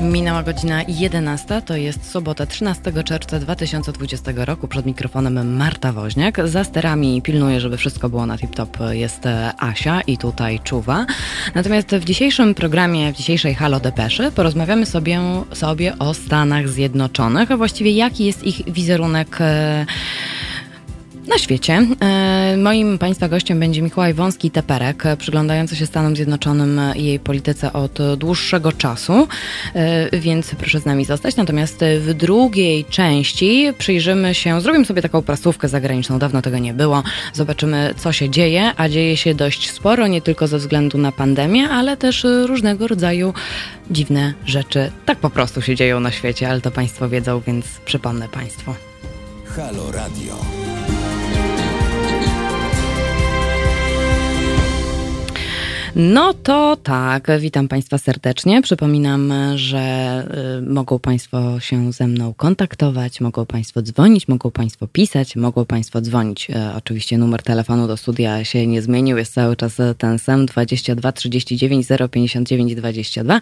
Minęła godzina 11, to jest sobota 13 czerwca 2020 roku. Przed mikrofonem Marta Woźniak. Za sterami pilnuje, żeby wszystko było na tip-top jest e, Asia i tutaj czuwa. Natomiast w dzisiejszym programie, w dzisiejszej Halo Depeszy porozmawiamy sobie, sobie o Stanach Zjednoczonych, a właściwie jaki jest ich wizerunek e, na świecie. E, moim Państwa gościem będzie Mikołaj Wąski-Teperek, przyglądający się Stanom Zjednoczonym i jej polityce od dłuższego czasu, e, więc proszę z nami zostać. Natomiast w drugiej części przyjrzymy się, zrobimy sobie taką prasówkę zagraniczną, dawno tego nie było. Zobaczymy, co się dzieje, a dzieje się dość sporo, nie tylko ze względu na pandemię, ale też różnego rodzaju dziwne rzeczy. Tak po prostu się dzieją na świecie, ale to Państwo wiedzą, więc przypomnę Państwu. Halo Radio. No to tak, witam Państwa serdecznie. Przypominam, że y, mogą Państwo się ze mną kontaktować, mogą Państwo dzwonić, mogą Państwo pisać, mogą Państwo dzwonić. Y, oczywiście numer telefonu do studia się nie zmienił, jest cały czas ten sam 22 39 059 22.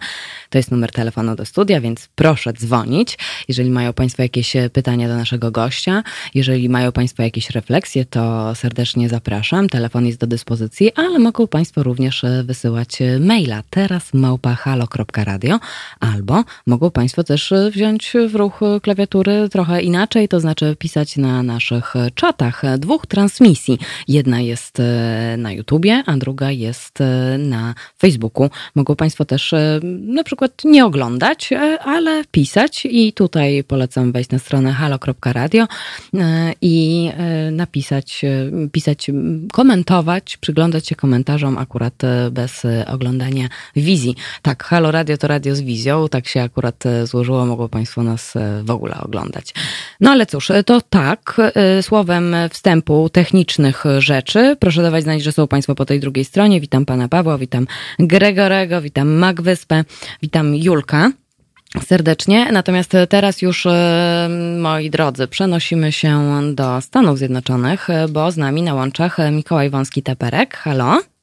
To jest numer telefonu do studia, więc proszę dzwonić. Jeżeli mają Państwo jakieś pytania do naszego gościa, jeżeli mają Państwo jakieś refleksje, to serdecznie zapraszam. Telefon jest do dyspozycji, ale mogą Państwo również y, wysyłać e, maila teraz małpahalo.radio albo mogą Państwo też e, wziąć w ruch klawiatury trochę inaczej, to znaczy pisać na naszych czatach dwóch transmisji. Jedna jest e, na YouTubie, a druga jest na Facebooku. Mogą Państwo też na przykład nie oglądać, ale pisać i tutaj polecam wejść na stronę halo.radio i napisać, pisać, komentować, przyglądać się komentarzom akurat bez e, oglądania wizji. Tak, Halo Radio to radio z wizją, tak się akurat e, złożyło, mogło Państwo nas e, w ogóle oglądać. No ale cóż, to tak, słowem wstępu technicznych rzeczy. Proszę dawać znać, że są Państwo po tej drugiej stronie. Witam Pana Pawła, witam Gregorego, witam Magwyspę, witam Julka serdecznie. Natomiast teraz już, moi drodzy, przenosimy się do Stanów Zjednoczonych, bo z nami na łączach Mikołaj Wąski-Teperek. Halo?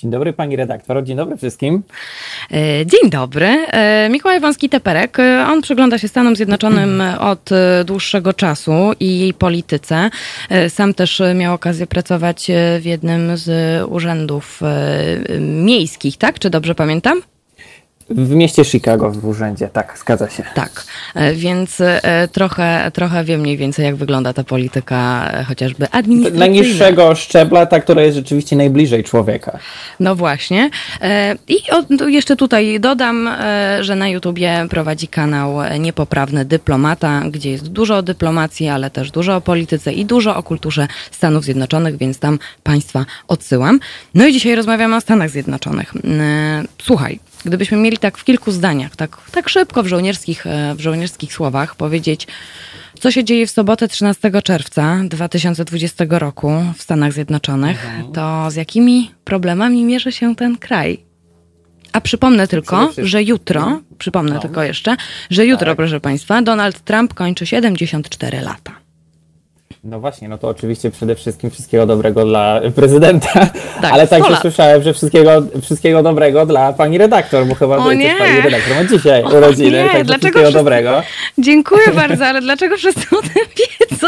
Dzień dobry pani redaktor, dzień dobry wszystkim. E, dzień dobry. E, Mikołaj Wąski-Teperek, e, on przygląda się Stanom Zjednoczonym od dłuższego czasu i jej polityce. Sam też miał okazję pracować w jednym z urzędów miejskich, tak? Czy dobrze pamiętam? W mieście Chicago w urzędzie, tak, zgadza się. Tak, e, więc e, trochę, trochę wiem mniej więcej, jak wygląda ta polityka e, chociażby administracyjna. Najniższego szczebla, ta, która jest rzeczywiście najbliżej człowieka. No właśnie. I jeszcze tutaj dodam, że na YouTubie prowadzi kanał Niepoprawny Dyplomata, gdzie jest dużo o dyplomacji, ale też dużo o polityce i dużo o kulturze Stanów Zjednoczonych, więc tam Państwa odsyłam. No i dzisiaj rozmawiamy o Stanach Zjednoczonych. Słuchaj, Gdybyśmy mieli tak w kilku zdaniach, tak, tak szybko w żołnierskich, e, w żołnierskich słowach powiedzieć, co się dzieje w sobotę 13 czerwca 2020 roku w Stanach Zjednoczonych, mhm. to z jakimi problemami mierzy się ten kraj? A przypomnę tylko, że jutro, mhm. przypomnę no. tylko jeszcze, że jutro, tak. proszę Państwa, Donald Trump kończy 74 lata. No właśnie, no to oczywiście przede wszystkim wszystkiego dobrego dla prezydenta, tak, ale także słyszałem, że wszystkiego, wszystkiego dobrego dla pani redaktor, bo chyba o nie. pani redaktor ma dzisiaj o urodziny, nie. także dlaczego wszystkiego wszyscy... dobrego. Dziękuję bardzo, ale dlaczego wszyscy o tym wiedzą?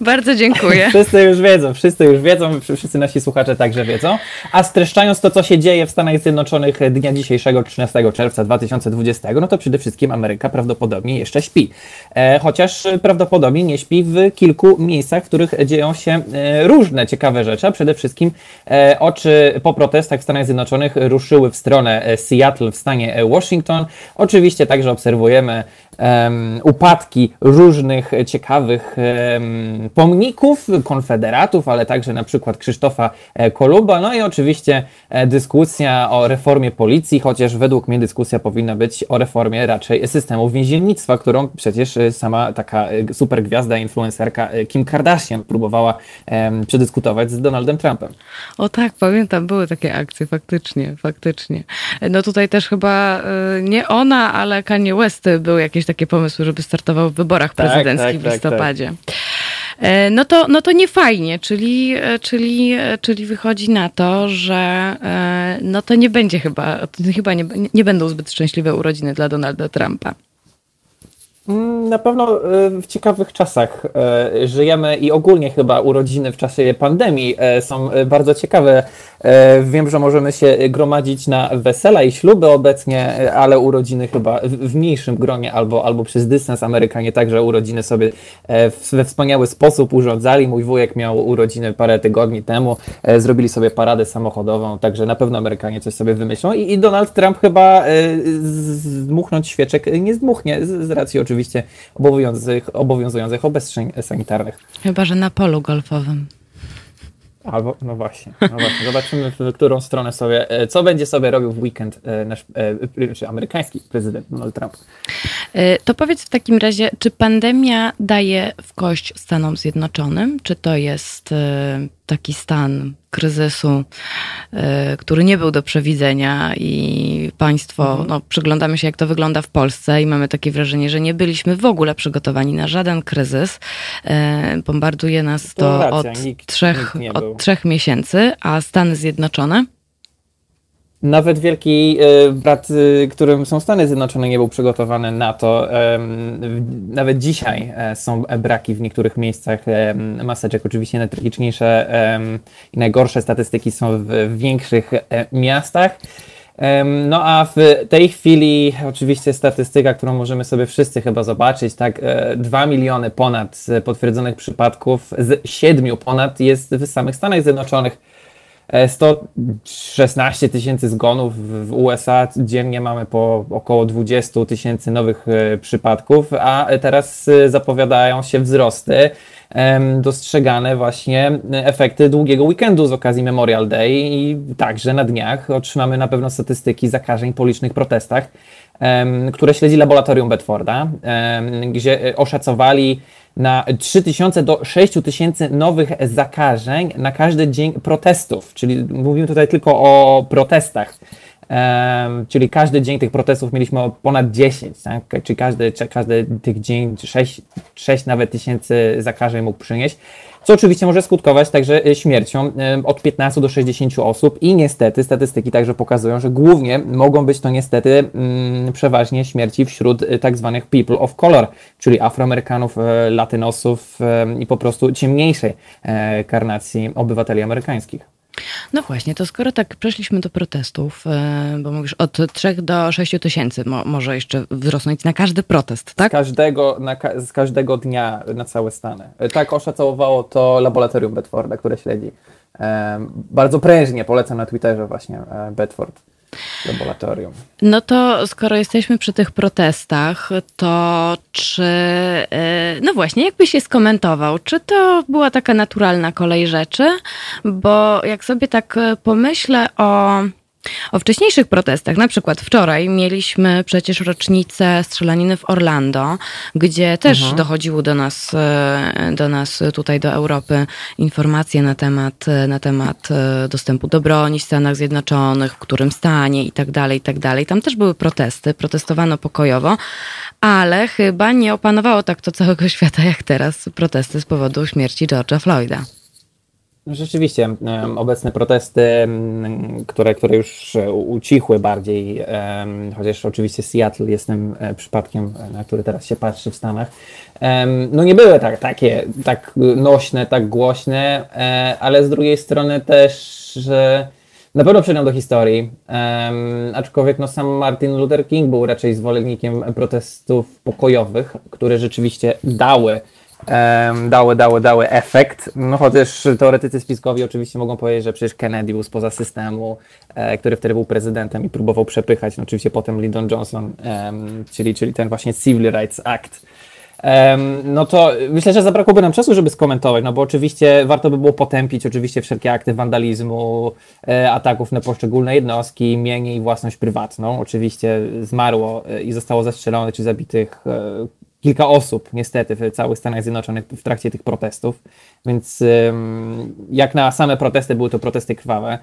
Bardzo dziękuję. Wszyscy już wiedzą, wszyscy już wiedzą, wszyscy nasi słuchacze także wiedzą. A streszczając to, co się dzieje w Stanach Zjednoczonych dnia dzisiejszego, 13 czerwca 2020, no to przede wszystkim Ameryka prawdopodobnie jeszcze śpi. E, chociaż prawdopodobnie nie śpi w kilku miejscach, w których dzieją się e, różne ciekawe rzeczy, przede wszystkim e, oczy po protestach w Stanach Zjednoczonych ruszyły w stronę e, Seattle w stanie Washington. Oczywiście także obserwujemy upadki różnych ciekawych pomników konfederatów, ale także na przykład Krzysztofa Kolumba. No i oczywiście dyskusja o reformie policji, chociaż według mnie dyskusja powinna być o reformie raczej systemu więziennictwa, którą przecież sama taka super gwiazda, influencerka E, Kim Kardashian próbowała przedyskutować z Donaldem Trumpem. O tak, pamiętam, były takie akcje, faktycznie, faktycznie. No tutaj też chyba e, nie ona, ale Kanye West były jakieś takie pomysły, żeby startował w wyborach tak, prezydenckich tak, w tak, listopadzie. Tak, no to, no to nie fajnie, czyli, e, czyli, e, czyli wychodzi na to, że no to nie będzie chyba, chyba nie, nie będą zbyt szczęśliwe urodziny dla Donalda Trumpa. Mm, na pewno w ciekawych czasach żyjemy i ogólnie chyba urodziny w czasie pandemii są bardzo ciekawe wiem, że możemy się gromadzić na wesela i śluby obecnie, ale urodziny chyba w mniejszym gronie albo, albo przez dystans. Amerykanie także urodziny sobie e, we wspaniały sposób urządzali. Mój wujek miał urodziny parę tygodni temu, e, zrobili sobie paradę samochodową, także na pewno Amerykanie coś sobie wymyślą i, i Donald Trump chyba zdmuchnąć świeczek nie zdmuchnie, z, z racji oczywiście obowiązujących, obowiązujących obostrzeń sanitarnych. Chyba, że na polu golfowym. Albo, no właśnie, no właśnie. Zobaczymy, w którą stronę sobie, e, co będzie sobie robił w weekend e, nasz e, czy amerykański prezydent Donald Trump. To powiedz w takim razie, czy pandemia daje w kość Stanom Zjednoczonym? Czy to jest taki stan kryzysu, y, który nie był do przewidzenia i państwo, mhm. no, przyglądamy się jak to wygląda w Polsce i mamy takie wrażenie, że nie byliśmy w ogóle przygotowani na żaden kryzys. Y, bombarduje nas to, to racja, od, nikt, trzech, nikt od trzech miesięcy, a Stany Zjednoczone nawet wielki e, brat, e, którym są Stany Zjednoczone, nie był przygotowany na to. Nawet dzisiaj e, są braki w niektórych miejscach maseczek. Oczywiście najtragiczniejsze i najgorsze statystyki są w większych miastach. No a w tej chwili oczywiście statystyka, którą możemy sobie wszyscy chyba zobaczyć, tak, 2 miliony ponad potwierdzonych przypadków z 7 ponad jest w samych Stanach Zjednoczonych. 116 tysięcy zgonów w USA, dziennie mamy po około 20 tysięcy nowych e, przypadków, a teraz e, zapowiadają się wzrosty dostrzegane właśnie efekty długiego weekendu z okazji Memorial Day i także na dniach otrzymamy na pewno statystyki zakażeń po licznych protestach, które śledzi laboratorium Bedforda, gdzie e, oszacowali na 3000 do 6000 nowych zakażeń na każdy dzień protestów, czyli mówimy tutaj tylko o protestach. Um, czyli każdy dzień tych protestów mieliśmy ponad 10, tak? czyli każdy, każdy tych dzień 6, 6 nawet tysięcy zakażeń mógł przynieść co oczywiście może skutkować także e, śmiercią e, od 15 do 60 osób i niestety statystyki także pokazują, że głównie mogą być to niestety mm, przeważnie śmierci wśród e, tak zwanych people of color, czyli Afroamerykanów, Latynosów i po prostu ciemniejszej karnacji obywateli amerykańskich. No właśnie, to skoro tak przeszliśmy do protestów, e, bo mówisz od 3 do 6 tysięcy mo może jeszcze wzrosnąć na każdy protest, tak? Z każdego, na, z każdego dnia na całe Stany. E, tak oszacowało to laboratorium Bedforda, które śledzi. E, bardzo prężnie polecam na Twitterze właśnie Bedford laboratorium. No to skoro jesteśmy przy tych protestach, to czy, e, no właśnie, jakbyś się skomentował, czy to była taka naturalna kolej rzeczy? Bo jak sobie tak pomyślę o o wcześniejszych protestach, na przykład wczoraj mieliśmy przecież rocznicę strzelaniny w Orlando, gdzie też mhm. dochodziły do nas, e, do nas tutaj do Europy informacje na temat, na temat e, dostępu do broni w Stanach Zjednoczonych, w którym stanie i tak dalej, i tak dalej. Tam też były protesty, protestowano pokojowo, ale chyba nie opanowało tak to całego świata jak teraz protesty z powodu śmierci George'a Floyda. Rzeczywiście, obecne protesty, które, które już ucichły bardziej, chociaż oczywiście Seattle jest tym e, przypadkiem, na który teraz się patrzy w Stanach, no nie były tak, takie, tak nośne, tak głośne, e, ale z drugiej strony też, na pewno przejdą do historii, aczkolwiek no, sam Martin Luther King był raczej zwolennikiem protestów pokojowych, które rzeczywiście dały dały, dały, dały efekt. No chociaż teoretycy spiskowi oczywiście mogą powiedzieć, że przecież Kennedy był spoza systemu, e, który wtedy był prezydentem i próbował przepychać. No oczywiście potem Lyndon Johnson, czyli, czyli ten właśnie Civil Rights Act. no to myślę, że zabrakłoby nam czasu, żeby skomentować, no bo oczywiście warto by było potępić oczywiście wszelkie akty wandalizmu, e, ataków na poszczególne jednostki, mienie i własność prywatną. Oczywiście zmarło e, i zostało zastrzelonych czy zabitych kilka osób, niestety, w całych Stanach Zjednoczonych w trakcie tych protestów. Więc jak na same protesty, były to protesty krwawe,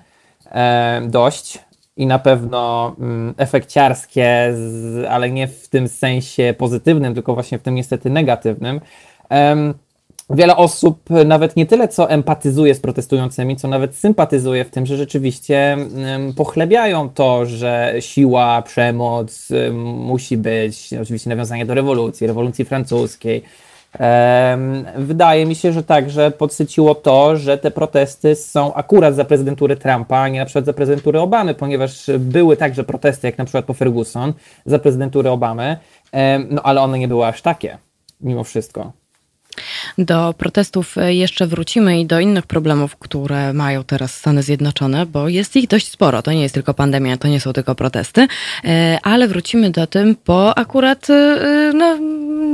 dość i na pewno mm, efekciarskie, ale nie w tym sensie pozytywnym, tylko właśnie w tym niestety negatywnym. Wiele osób nawet nie tyle co empatyzuje z protestującymi, co nawet sympatyzuje w tym, że rzeczywiście pochlebiają to, że siła, przemoc musi być, oczywiście nawiązanie do rewolucji, rewolucji francuskiej. Wydaje mi się, że także podsyciło to, że te protesty są akurat za prezydentury Trumpa, a nie na przykład za prezydentury Obamy, ponieważ były także protesty, jak na przykład po Ferguson, za prezydentury Obamy, no ale one nie były aż takie, mimo wszystko. Do protestów e, jeszcze wrócimy i do innych problemów, które mają teraz Stany Zjednoczone, bo jest ich dość sporo. To nie jest tylko pandemia, to nie są tylko protesty, e, ale wrócimy do tym po akurat e, no,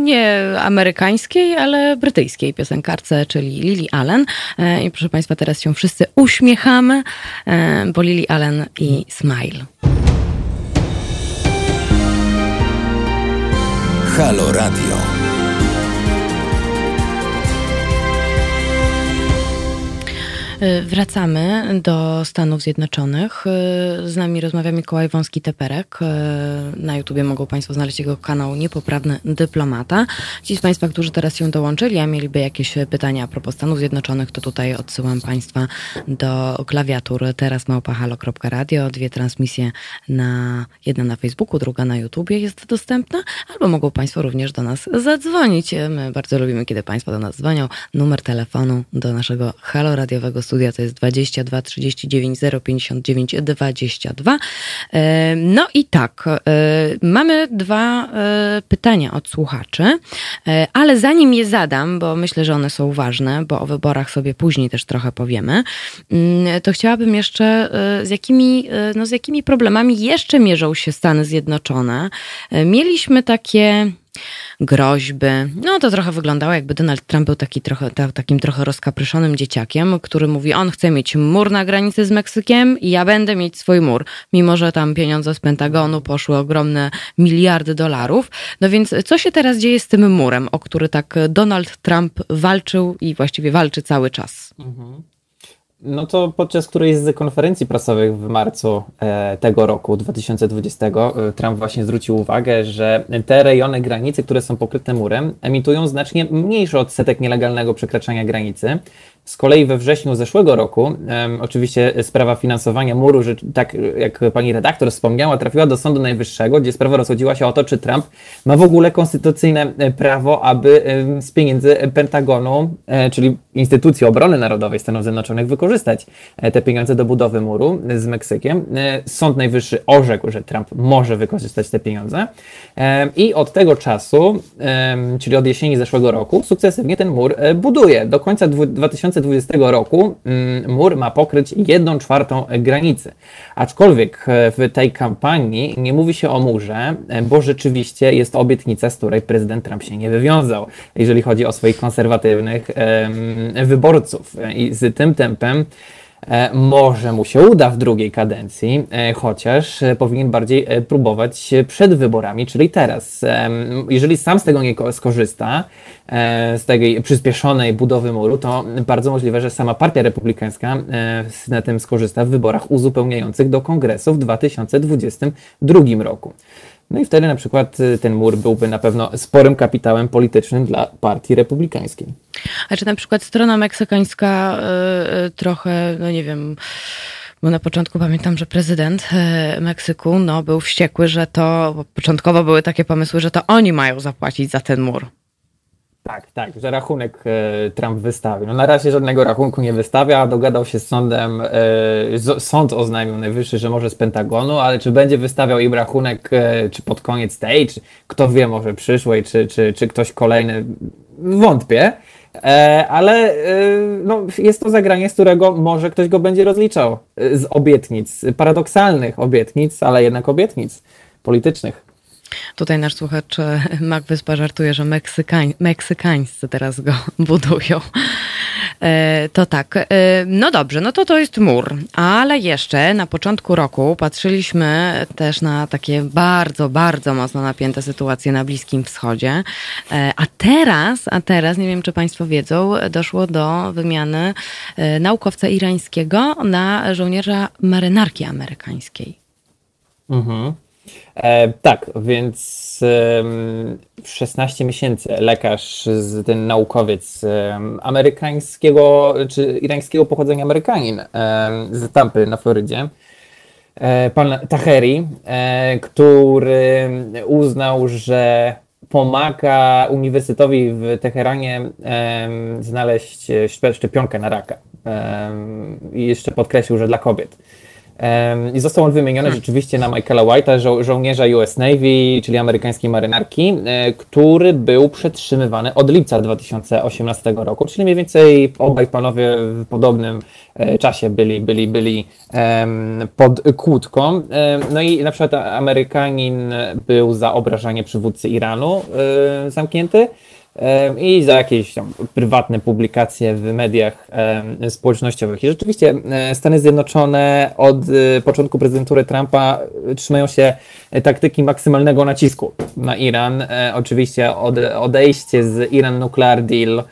nie amerykańskiej, ale brytyjskiej piosenkarce, czyli Lily Allen. I proszę Państwa, teraz się wszyscy uśmiechamy, bo Lily Allen i Smile. Halo Radio. Wracamy do Stanów Zjednoczonych. Y, z nami rozmawia Mikołaj Wąski-Teperek. Y, na YouTubie mogą Państwo znaleźć jego kanał Niepoprawny Dyplomata. Ci z Państwa, którzy teraz się dołączyli, a mieliby jakieś pytania a propos Stanów Zjednoczonych, to tutaj odsyłam Państwa do klawiatur teraz małpahalo.radio. Dwie transmisje na, jedna na Facebooku, druga na YouTubie jest dostępna, albo mogą Państwo również do nas zadzwonić. My bardzo lubimy, kiedy Państwo do nas dzwonią. Numer telefonu do naszego halo radiowego studia to jest 22 39 059 22. No i tak, e, mamy dwa e, pytania od słuchaczy, e, ale zanim je zadam, bo myślę, że one są ważne, bo o wyborach sobie później też trochę powiemy, mm, to chciałabym jeszcze z jakimi, no z jakimi problemami jeszcze mierzą się Stany Zjednoczone. Mieliśmy takie groźby. No to trochę wyglądało, jakby Donald Trump był taki trochę, takim trochę rozkapryszonym dzieciakiem, który mówi, on chce mieć mur na granicy z Meksykiem i ja będę mieć swój mur, mimo że tam pieniądze z Pentagonu poszły ogromne miliardy dolarów. No więc co się teraz dzieje z tym murem, o który tak Donald Trump walczył i właściwie walczy cały czas? Mhm. No to podczas którejś z konferencji prasowych w marcu e, tego roku, 2020, e, Trump właśnie zwrócił uwagę, że te rejony granicy, które są pokryte murem, emitują znacznie mniejszy odsetek nielegalnego przekraczania granicy z kolei we wrześniu zeszłego roku, oczywiście sprawa finansowania muru, że tak jak pani redaktor wspomniała, trafiła do Sądu Najwyższego, gdzie sprawa rozchodziła się o to, czy Trump ma w ogóle konstytucyjne e, prawo, aby z pieniędzy Pentagonu, e, czyli instytucji obrony narodowej Stanów Zjednoczonych, wykorzystać e, te pieniądze do budowy muru z Meksykiem. Sąd Najwyższy orzekł, że Trump może wykorzystać te pieniądze i od tego czasu, czyli od jesieni zeszłego roku, sukcesywnie ten mur buduje. Do końca 2020 2020 roku mm, mur ma pokryć 1 czwartą granicy. Aczkolwiek e, w tej kampanii nie mówi się o murze, e, bo rzeczywiście jest obietnica, z której prezydent Trump się nie wywiązał, jeżeli chodzi o swoich konserwatywnych wyborców. I z tym tempem E, może mu się uda w drugiej kadencji, e, chociaż e, powinien bardziej próbować przed wyborami, czyli teraz. Jeżeli sam z tego nie skorzysta, z tej przyspieszonej budowy muru, to bardzo możliwe, że sama partia republikańska na tym skorzysta w wyborach uzupełniających do kongresu w 2022 roku. No i wtedy na przykład y, ten mur byłby na pewno sporym kapitałem politycznym dla partii republikańskiej. A czy na przykład strona meksykańska y, y, trochę, no nie wiem, bo na początku pamiętam, że prezydent Meksyku no, był wściekły, że to, początkowo były takie pomysły, że to oni mają zapłacić za ten mur. Tak, tak, że rachunek e, Trump wystawi. No na razie żadnego rachunku nie wystawia, dogadał się z sądem, e, sąd oznajmił najwyższy, że może z Pentagonu, ale czy będzie wystawiał im rachunek, e, czy pod koniec tej, czy kto wie, może przyszłej, czy, czy, czy ktoś kolejny, wątpię. Ale no, jest to zagranie, z którego może ktoś go będzie rozliczał z obietnic, paradoksalnych obietnic, ale jednak obietnic politycznych. Tutaj nasz słuchacz e, Mac Wyspa żartuje, że Meksykań, meksykańscy teraz go budują. E, to tak, e, no dobrze, no to to jest mur, ale jeszcze na początku roku patrzyliśmy też na takie bardzo, bardzo mocno napięte sytuacje na Bliskim Wschodzie, a teraz, a teraz, nie wiem czy Państwo wiedzą, doszło do wymiany naukowca irańskiego na żołnierza marynarki amerykańskiej. Mhm. E, tak, więc e, 16 miesięcy lekarz, ten naukowiec e, amerykańskiego czy irańskiego pochodzenia Amerykanin e, z Tampy na Florydzie, e, pan Taheri, e, który uznał, że pomaga Uniwersytetowi w Teheranie znaleźć szczepionkę na raka. I jeszcze podkreślił, że dla kobiet. I został on wymieniony hmm. rzeczywiście na Michaela White'a, żo żołnierza US Navy, czyli amerykańskiej marynarki, e, który był przetrzymywany od lipca 2018 roku, czyli mniej więcej obaj panowie w podobnym e, czasie byli, byli, byli pod kłódką. No i na przykład Amerykanin był za obrażanie przywódcy Iranu e, zamknięty, i za jakieś tam prywatne publikacje w mediach społecznościowych. I rzeczywiście e, Stany Zjednoczone od e, początku prezydentury Trumpa trzymają się taktyki maksymalnego nacisku na Iran. E, oczywiście odejście z Iran Nuclear Deal,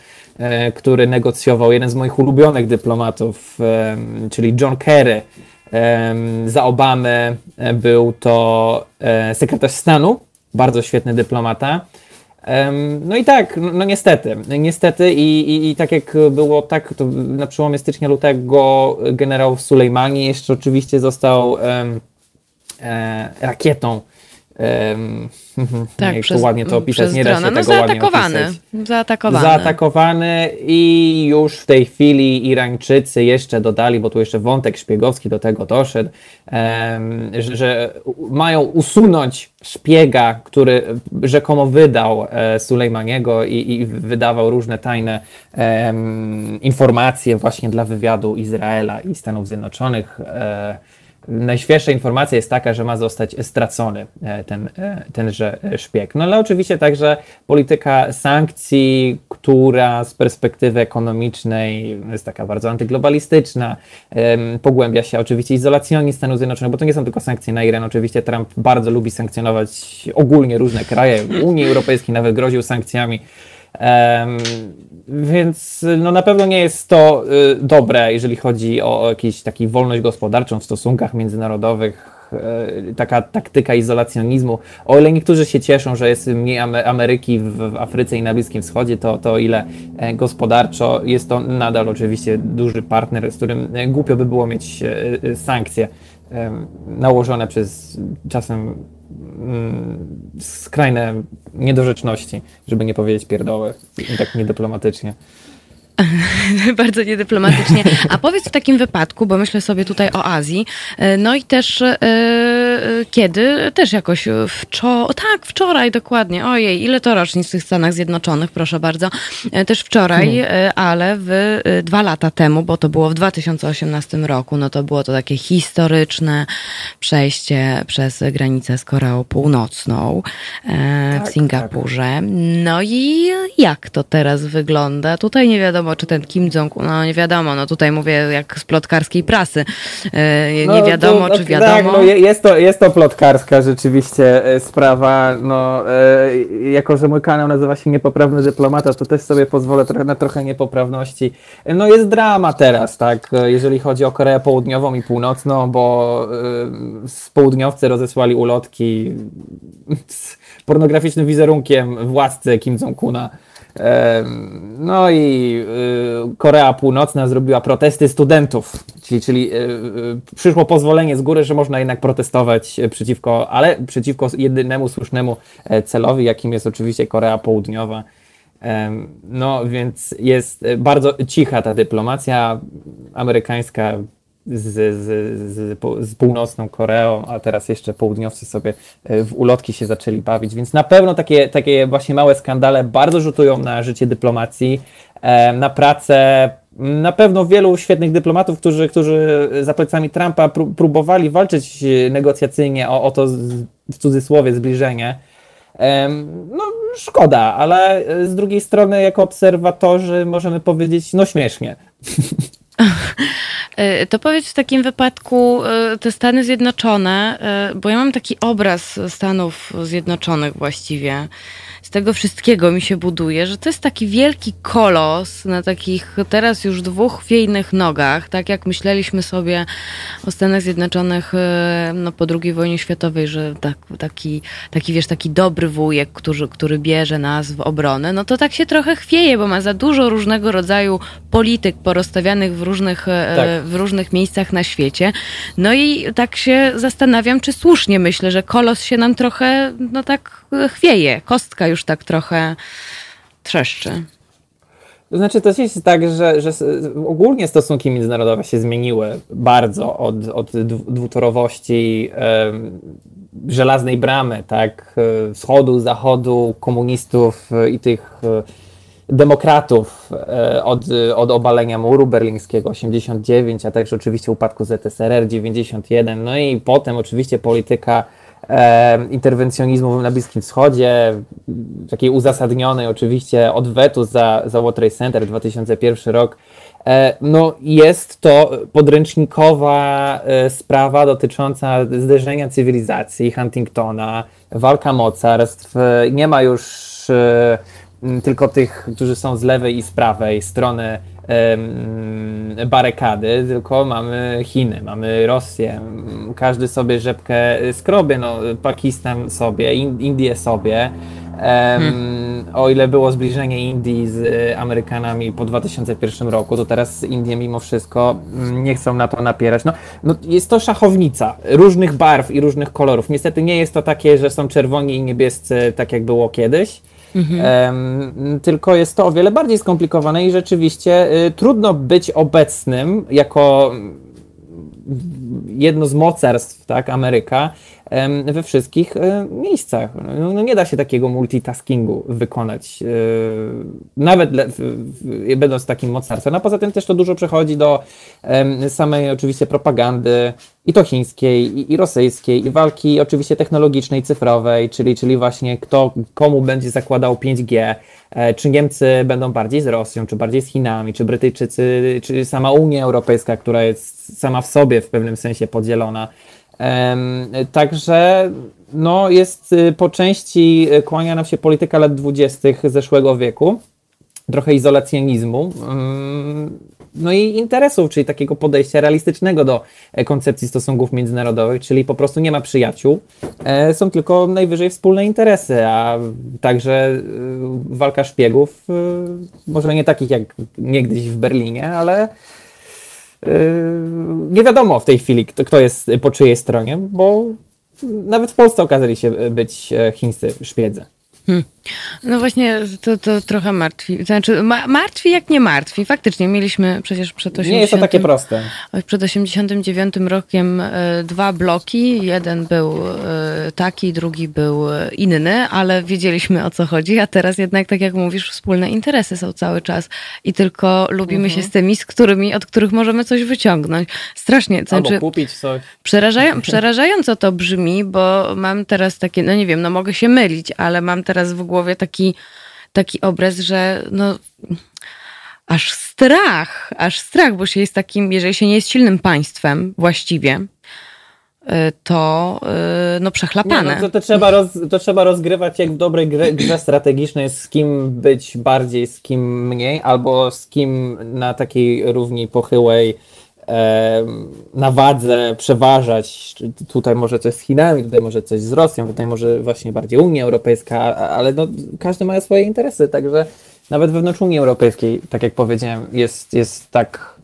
który negocjował jeden z moich ulubionych dyplomatów, czyli John Kerry. Za Obamy był to sekretarz stanu, bardzo świetny dyplomata. No i tak, no, no niestety, niestety i, i, i, tak jak było tak, to na przełomie stycznia, lutego generał Sulejmani jeszcze oczywiście został um, e, rakietą tak, jak przez, to ładnie to opisać, nie da się no, tego zaatakowany, ładnie opisać. Zaatakowany. Zaatakowany i już w tej chwili Irańczycy jeszcze dodali, bo tu jeszcze wątek szpiegowski do tego doszedł, że, że, mają usunąć szpiega, który rzekomo wydał e, Sulejmaniego i, i wydawał różne tajne informacje właśnie dla wywiadu Izraela i Stanów Zjednoczonych. E, Najświeższa informacja jest taka, że ma zostać stracony e, ten, e, tenże szpieg. No ale oczywiście także polityka sankcji, która z perspektywy ekonomicznej jest taka bardzo antyglobalistyczna, pogłębia się oczywiście izolacjonizm Stanów Zjednoczonych, bo to nie są tylko sankcje na Iran. Oczywiście Trump bardzo lubi sankcjonować ogólnie różne kraje. Unii Europejskiej nawet groził sankcjami. Um, więc no na pewno nie jest to y, dobre, jeżeli chodzi o, o jakąś taką wolność gospodarczą w stosunkach międzynarodowych y, taka taktyka izolacjonizmu. O ile niektórzy się cieszą, że jest mniej Ameryki w Afryce i na Bliskim Wschodzie, to, to ile e, gospodarczo jest to nadal oczywiście duży partner, z którym e, głupio by było mieć e, sankcje nałożone przez czasem Mm, skrajne niedorzeczności, żeby nie powiedzieć pierdoły, tak niedyplomatycznie. Bardzo niedyplomatycznie. A powiedz w takim wypadku, bo myślę sobie tutaj o Azji, e, no i też e, kiedy, też jakoś wczoraj, tak, wczoraj dokładnie, ojej, ile to rocznic w tych Stanach Zjednoczonych, proszę bardzo, też wczoraj, hmm. ale w dwa lata temu, bo to było w 2018 roku, no to było to takie historyczne przejście przez granicę z Koreą Północną tak, w Singapurze. Tak. No i jak to teraz wygląda? Tutaj nie wiadomo, wiadomo, czy ten Kim Jong, no nie wiadomo, no tutaj mówię jak z plotkarskiej prasy, e, nie no, wiadomo, to, czy tak, wiadomo. Tak, no jest, to, jest to plotkarska rzeczywiście e, sprawa, no e, jako, że mój kanał nazywa się Niepoprawny Dyplomata, to też sobie pozwolę na trochę niepoprawności. No jest drama teraz, tak, jeżeli chodzi o Koreę Południową i Północną, bo z południowcy rozesłali ulotki z pornograficznym wizerunkiem władcy Kim Jong-una. No i y, Korea Północna zrobiła protesty studentów, czyli, czyli y, y, przyszło pozwolenie z góry, że można jednak protestować przeciwko, ale przeciwko jedynemu słusznemu e, celowi, jakim jest oczywiście Korea Południowa. No więc jest bardzo cicha ta dyplomacja amerykańska z, z, z, z, północną Koreą, a teraz jeszcze południowcy sobie e, w ulotki się zaczęli bawić, więc na pewno takie, takie właśnie małe skandale bardzo rzutują na życie dyplomacji, e, na pracę na pewno wielu świetnych dyplomatów, którzy, którzy za plecami Trumpa próbowali walczyć negocjacyjnie o, o to w cudzysłowie zbliżenie. No szkoda, ale z drugiej strony jako obserwatorzy możemy powiedzieć, no śmiesznie. E, to powiedz w takim wypadku e, te Stany Zjednoczone, e, bo ja mam taki obraz Stanów Zjednoczonych właściwie tego wszystkiego mi się buduje, że to jest taki wielki kolos na takich teraz już dwóch chwiejnych nogach, tak jak myśleliśmy sobie o Stanach Zjednoczonych e, no, po II wojnie światowej, że tak, taki, taki, wiesz, taki dobry wujek, który, który bierze nas w obronę, no to tak się trochę chwieje, bo ma za dużo różnego rodzaju polityk porozstawianych w różnych, e, tak. w różnych miejscach na świecie. No i tak się zastanawiam, czy słusznie myślę, że kolos się nam trochę, no tak chwieje, kostka już tak trochę trzeszczy. To znaczy, to jest tak, że, że ogólnie stosunki międzynarodowe się zmieniły bardzo od, od dwutorowości żelaznej bramy, tak, wschodu, zachodu, komunistów i tych e, demokratów e, od, od obalenia muru berlińskiego 89, a także oczywiście upadku ZSRR 91, no i potem oczywiście polityka interwencjonizmu na Bliskim Wschodzie, takiej uzasadnionej oczywiście odwetu za, za World Trade Center 2001 rok, e, no jest to podręcznikowa e, sprawa dotycząca zderzenia cywilizacji Huntingtona, walka mocarstw, nie ma już e, tylko tych, którzy są z lewej i z prawej strony barykady, tylko mamy Chiny, mamy Rosję, każdy sobie rzepkę skrobie, no, Pakistan sobie, Indie sobie. Hmm. O ile było zbliżenie Indii z Amerykanami po 2001 roku, to teraz Indie mimo wszystko mm, nie chcą na to napierać. No, no jest to szachownica różnych barw i różnych kolorów. Niestety nie jest to takie, że są czerwoni i niebiescy, tak jak było kiedyś. Mhm. tylko jest to o wiele bardziej skomplikowane i rzeczywiście y, trudno być obecnym jako jedno z mocarstw, tak, Ameryka, we wszystkich e, miejscach. No, no, nie da się takiego multitaskingu wykonać, e, nawet będąc takim mocarstwem. A poza tym też to dużo przechodzi do samej oczywiście propagandy, i to chińskiej, i, rosyjskiej, i walki oczywiście technologicznej, cyfrowej, czyli, czyli właśnie kto komu będzie zakładał 5G, e, czy Niemcy będą bardziej z Rosją, czy bardziej z Chinami, czy Brytyjczycy, czy sama Unia Europejska, która jest sama w sobie w pewnym sensie podzielona. Także no, jest y, po części y, kłania nam się polityka lat dwudziestych zeszłego wieku, trochę izolacjonizmu, no i interesów, czyli takiego podejścia realistycznego do e, koncepcji stosunków międzynarodowych, czyli po prostu nie ma przyjaciół, e, są tylko najwyżej wspólne interesy, a także y, walka szpiegów, może nie takich jak niegdyś w Berlinie, ale nie wiadomo w tej chwili, kto, kto jest po czyjej stronie, bo nawet w Polsce okazali się być e, chińscy szpiedzy. Hmm. No właśnie, to, to trochę martwi. Znaczy, ma, martwi jak nie martwi. Faktycznie mieliśmy przecież przed 80... Nie jest to takie proste. Przed 89 rokiem e, dwa bloki. Jeden był e, taki, drugi był inny, ale wiedzieliśmy o co chodzi, a teraz jednak, tak jak mówisz, wspólne interesy są cały czas i tylko lubimy mhm. się z tymi, z którymi, od których możemy coś wyciągnąć. Strasznie. To znaczy, Albo kupić coś. Przerażają, przerażająco to brzmi, bo mam teraz takie, no nie wiem, no mogę się mylić, ale mam teraz w głowie taki, taki obraz, że no aż strach, aż strach, bo się jest takim, jeżeli się nie jest silnym państwem właściwie, y, to y, no przechlapane. Nie, no to, to, trzeba roz, to trzeba rozgrywać jak w dobrej grze, grze strategicznej, z kim być bardziej, z kim mniej, albo z kim na takiej równi pochyłej na wadze przeważać. Tutaj może coś z Chinami, tutaj może coś z Rosją, tutaj może właśnie bardziej Unia Europejska, ale no, każdy ma swoje interesy, także nawet wewnątrz Unii Europejskiej, tak jak powiedziałem, jest, jest tak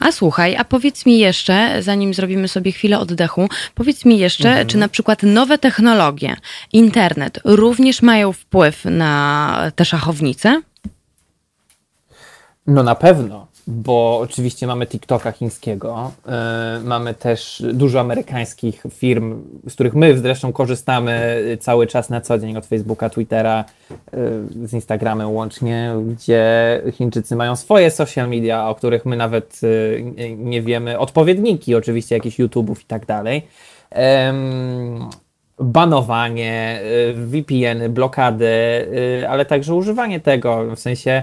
a słuchaj, a powiedz mi jeszcze, zanim zrobimy sobie chwilę oddechu, powiedz mi jeszcze, mhm. czy na przykład nowe technologie, internet również mają wpływ na te szachownice? No na pewno bo oczywiście mamy TikToka chińskiego, yy, mamy też dużo amerykańskich firm, z których my zresztą korzystamy cały czas na co dzień od Facebooka, Twittera, yy, z Instagramem łącznie, gdzie Chińczycy mają swoje social media, o których my nawet yy, nie wiemy, odpowiedniki oczywiście jakichś YouTube'ów i tak dalej. Banowanie, VPN, blokady, ale także używanie tego, w sensie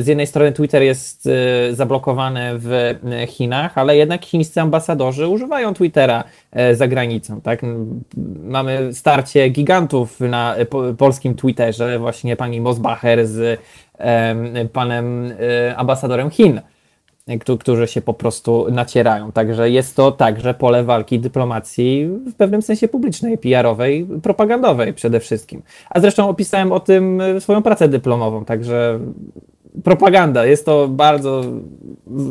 z jednej strony Twitter jest e, zablokowany w Chinach, ale jednak chińscy ambasadorzy używają Twittera za granicą. Tak? Mamy starcie gigantów na polskim Twitterze, właśnie pani Mosbacher z panem ambasadorem Chin którzy się po prostu nacierają. Także jest to także pole walki dyplomacji w pewnym sensie publicznej, PR-owej, propagandowej przede wszystkim. A zresztą opisałem o tym swoją pracę dyplomową, także propaganda, jest to bardzo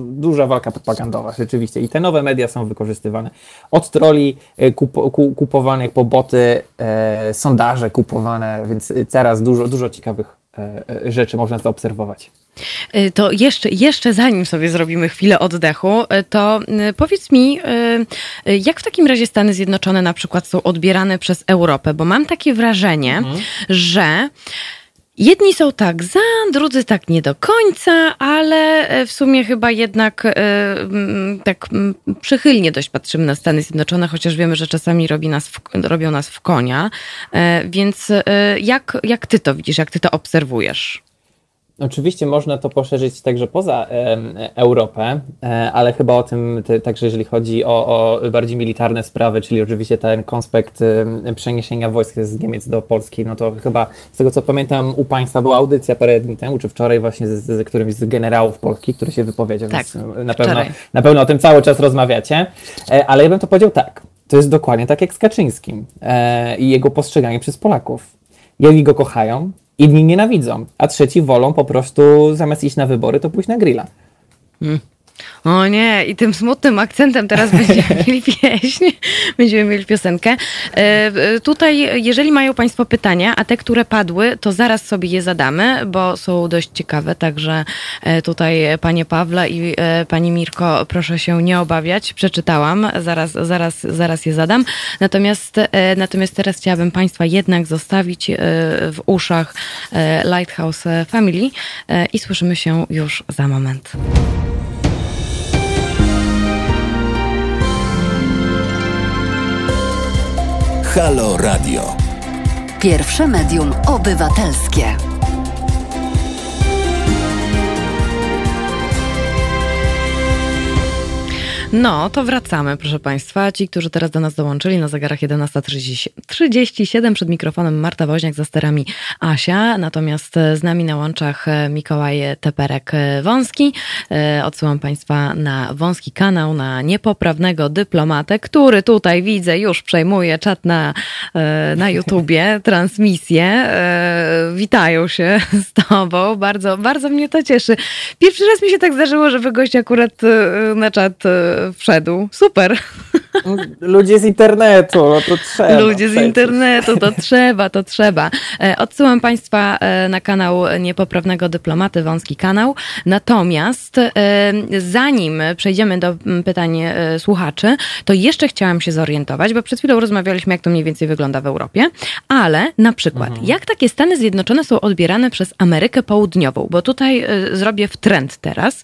duża walka propagandowa rzeczywiście i te nowe media są wykorzystywane od troli e, kup, kupowanych po boty, e, sondaże kupowane, więc teraz dużo, dużo ciekawych e, e rzeczy można zaobserwować. To jeszcze, jeszcze zanim sobie zrobimy chwilę oddechu, to powiedz mi, jak w takim razie Stany Zjednoczone na przykład są odbierane przez Europę? Bo mam takie wrażenie, mhm. że Jedni są tak za, drudzy tak nie do końca, ale w sumie chyba jednak tak przychylnie dość patrzymy na Stany Zjednoczone, chociaż wiemy, że czasami robi nas w, robią nas w konia. Więc jak, jak ty to widzisz, jak ty to obserwujesz? Oczywiście można to poszerzyć także poza e, Europę, e, ale chyba o tym te, także jeżeli chodzi o, o, bardziej militarne sprawy, czyli oczywiście ten konspekt e, przeniesienia wojsk z Niemiec do Polski, no to chyba z tego co pamiętam u Państwa była audycja parę dni temu, czy wczoraj właśnie z, z którymś z generałów Polski, który się wypowiedział, tak, więc na pewno, na pewno o tym cały czas rozmawiacie, e, ale ja bym to powiedział tak, to jest dokładnie tak jak z Kaczyńskim e, i jego postrzeganie przez Polaków. Jedni go kochają, inni nienawidzą, a trzeci wolą po prostu zamiast iść na wybory, to pójść na grilla. Hmm. O nie, i tym smutnym akcentem teraz będziemy mieli pieśń, będziemy mieli piosenkę. E, e, tutaj, jeżeli mają Państwo pytania, a te, które padły, to zaraz sobie je zadamy, bo są dość ciekawe, także e, tutaj Panie Pawle i Pani Mirko, proszę się nie obawiać, przeczytałam, zaraz, zaraz, zaraz je zadam. Natomiast, natomiast teraz chciałabym Państwa jednak zostawić w uszach Lighthouse Family i słyszymy się już za moment. Halo Radio. Pierwsze medium obywatelskie. No, to wracamy, proszę Państwa. Ci, którzy teraz do nas dołączyli na zegarach 11.37 przed mikrofonem Marta Woźniak, za sterami Asia, natomiast z nami na łączach Mikołaj Teperek-Wąski. E, odsyłam Państwa na wąski kanał, na niepoprawnego dyplomatę, który tutaj widzę już przejmuje czat na, e, na YouTubie, transmisję. E, witają się z Tobą. Bardzo, bardzo mnie to cieszy. Pierwszy raz mi się tak zdarzyło, żeby gość akurat na czat wszedł. Super. Ludzie z internetu, no to trzeba. Ludzie z internetu, to trzeba, to trzeba. E, odsyłam Państwa e, na kanał Niepoprawnego Dyplomaty, wąski kanał. Natomiast e, zanim przejdziemy do pytań słuchaczy, to jeszcze chciałam się zorientować, bo przed chwilą rozmawialiśmy, jak to mniej więcej wygląda w Europie, ale na przykład, mhm. jak takie Stany Zjednoczone są odbierane przez Amerykę Południową, bo tutaj zrobię w trend teraz.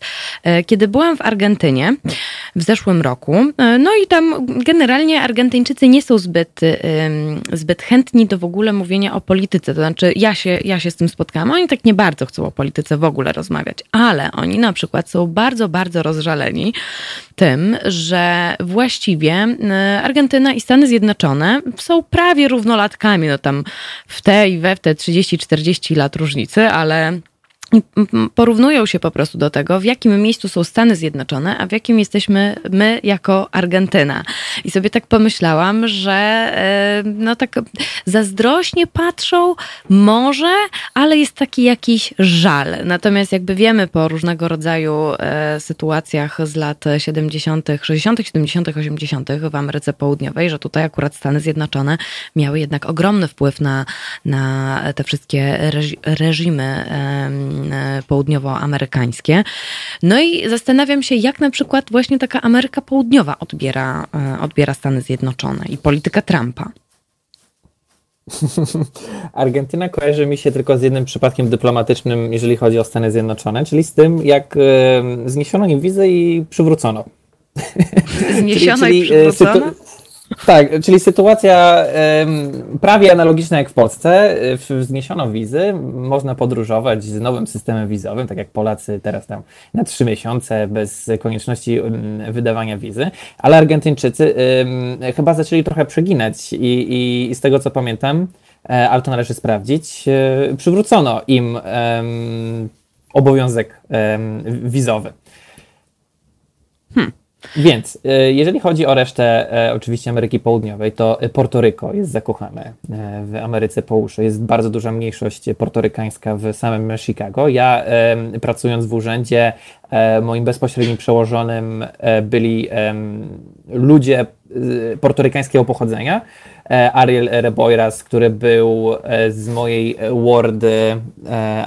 Kiedy byłam w Argentynie w zeszłym roku, no i tam generalnie Argentyńczycy nie są zbyt, zbyt chętni do w ogóle mówienia o polityce. To znaczy, ja się, ja się z tym spotkałam. Oni tak nie bardzo chcą o polityce w ogóle rozmawiać, ale oni na przykład są bardzo, bardzo rozżaleni tym, że właściwie Argentyna i Stany Zjednoczone są prawie równolatkami. No tam w te i we w te 30-40 lat różnicy, ale porównują się po prostu do tego, w jakim miejscu są Stany Zjednoczone, a w jakim jesteśmy my jako Argentyna. I sobie tak pomyślałam, że e, no tak zazdrośnie patrzą, może, ale jest taki jakiś żal. Natomiast jakby wiemy po różnego rodzaju e, sytuacjach z lat 70., 60., 70., 80. w Ameryce Południowej, że tutaj akurat Stany Zjednoczone miały jednak ogromny wpływ na, na te wszystkie reżimy południowoamerykańskie. No i zastanawiam się, jak na przykład właśnie taka Ameryka Południowa odbiera, e, odbiera Stany Zjednoczone i polityka Trumpa. Argentyna kojarzy mi się tylko z jednym przypadkiem dyplomatycznym, jeżeli chodzi o Stany Zjednoczone, czyli z tym, jak e, zniesiono im wizę i przywrócono. Zniesiono czyli, czyli, i przywrócono? Tak, czyli sytuacja prawie analogiczna jak w Polsce. Zniesiono wizy, można podróżować z nowym systemem wizowym, tak jak Polacy teraz tam na trzy miesiące bez konieczności wydawania wizy, ale Argentyńczycy chyba zaczęli trochę przeginać i, i, i z tego co pamiętam, e, ale to należy sprawdzić, e, przywrócono im obowiązek wizowy. Więc e, jeżeli chodzi o resztę e, oczywiście Ameryki Południowej, to Portoryko jest zakochane e, w Ameryce Południowej. Jest bardzo duża mniejszość portorykańska w samym Chicago. Ja pracując w urzędzie, moim bezpośrednim przełożonym byli ludzie portorykańskiego pochodzenia. Ariel Reboiras, który był z mojej wardy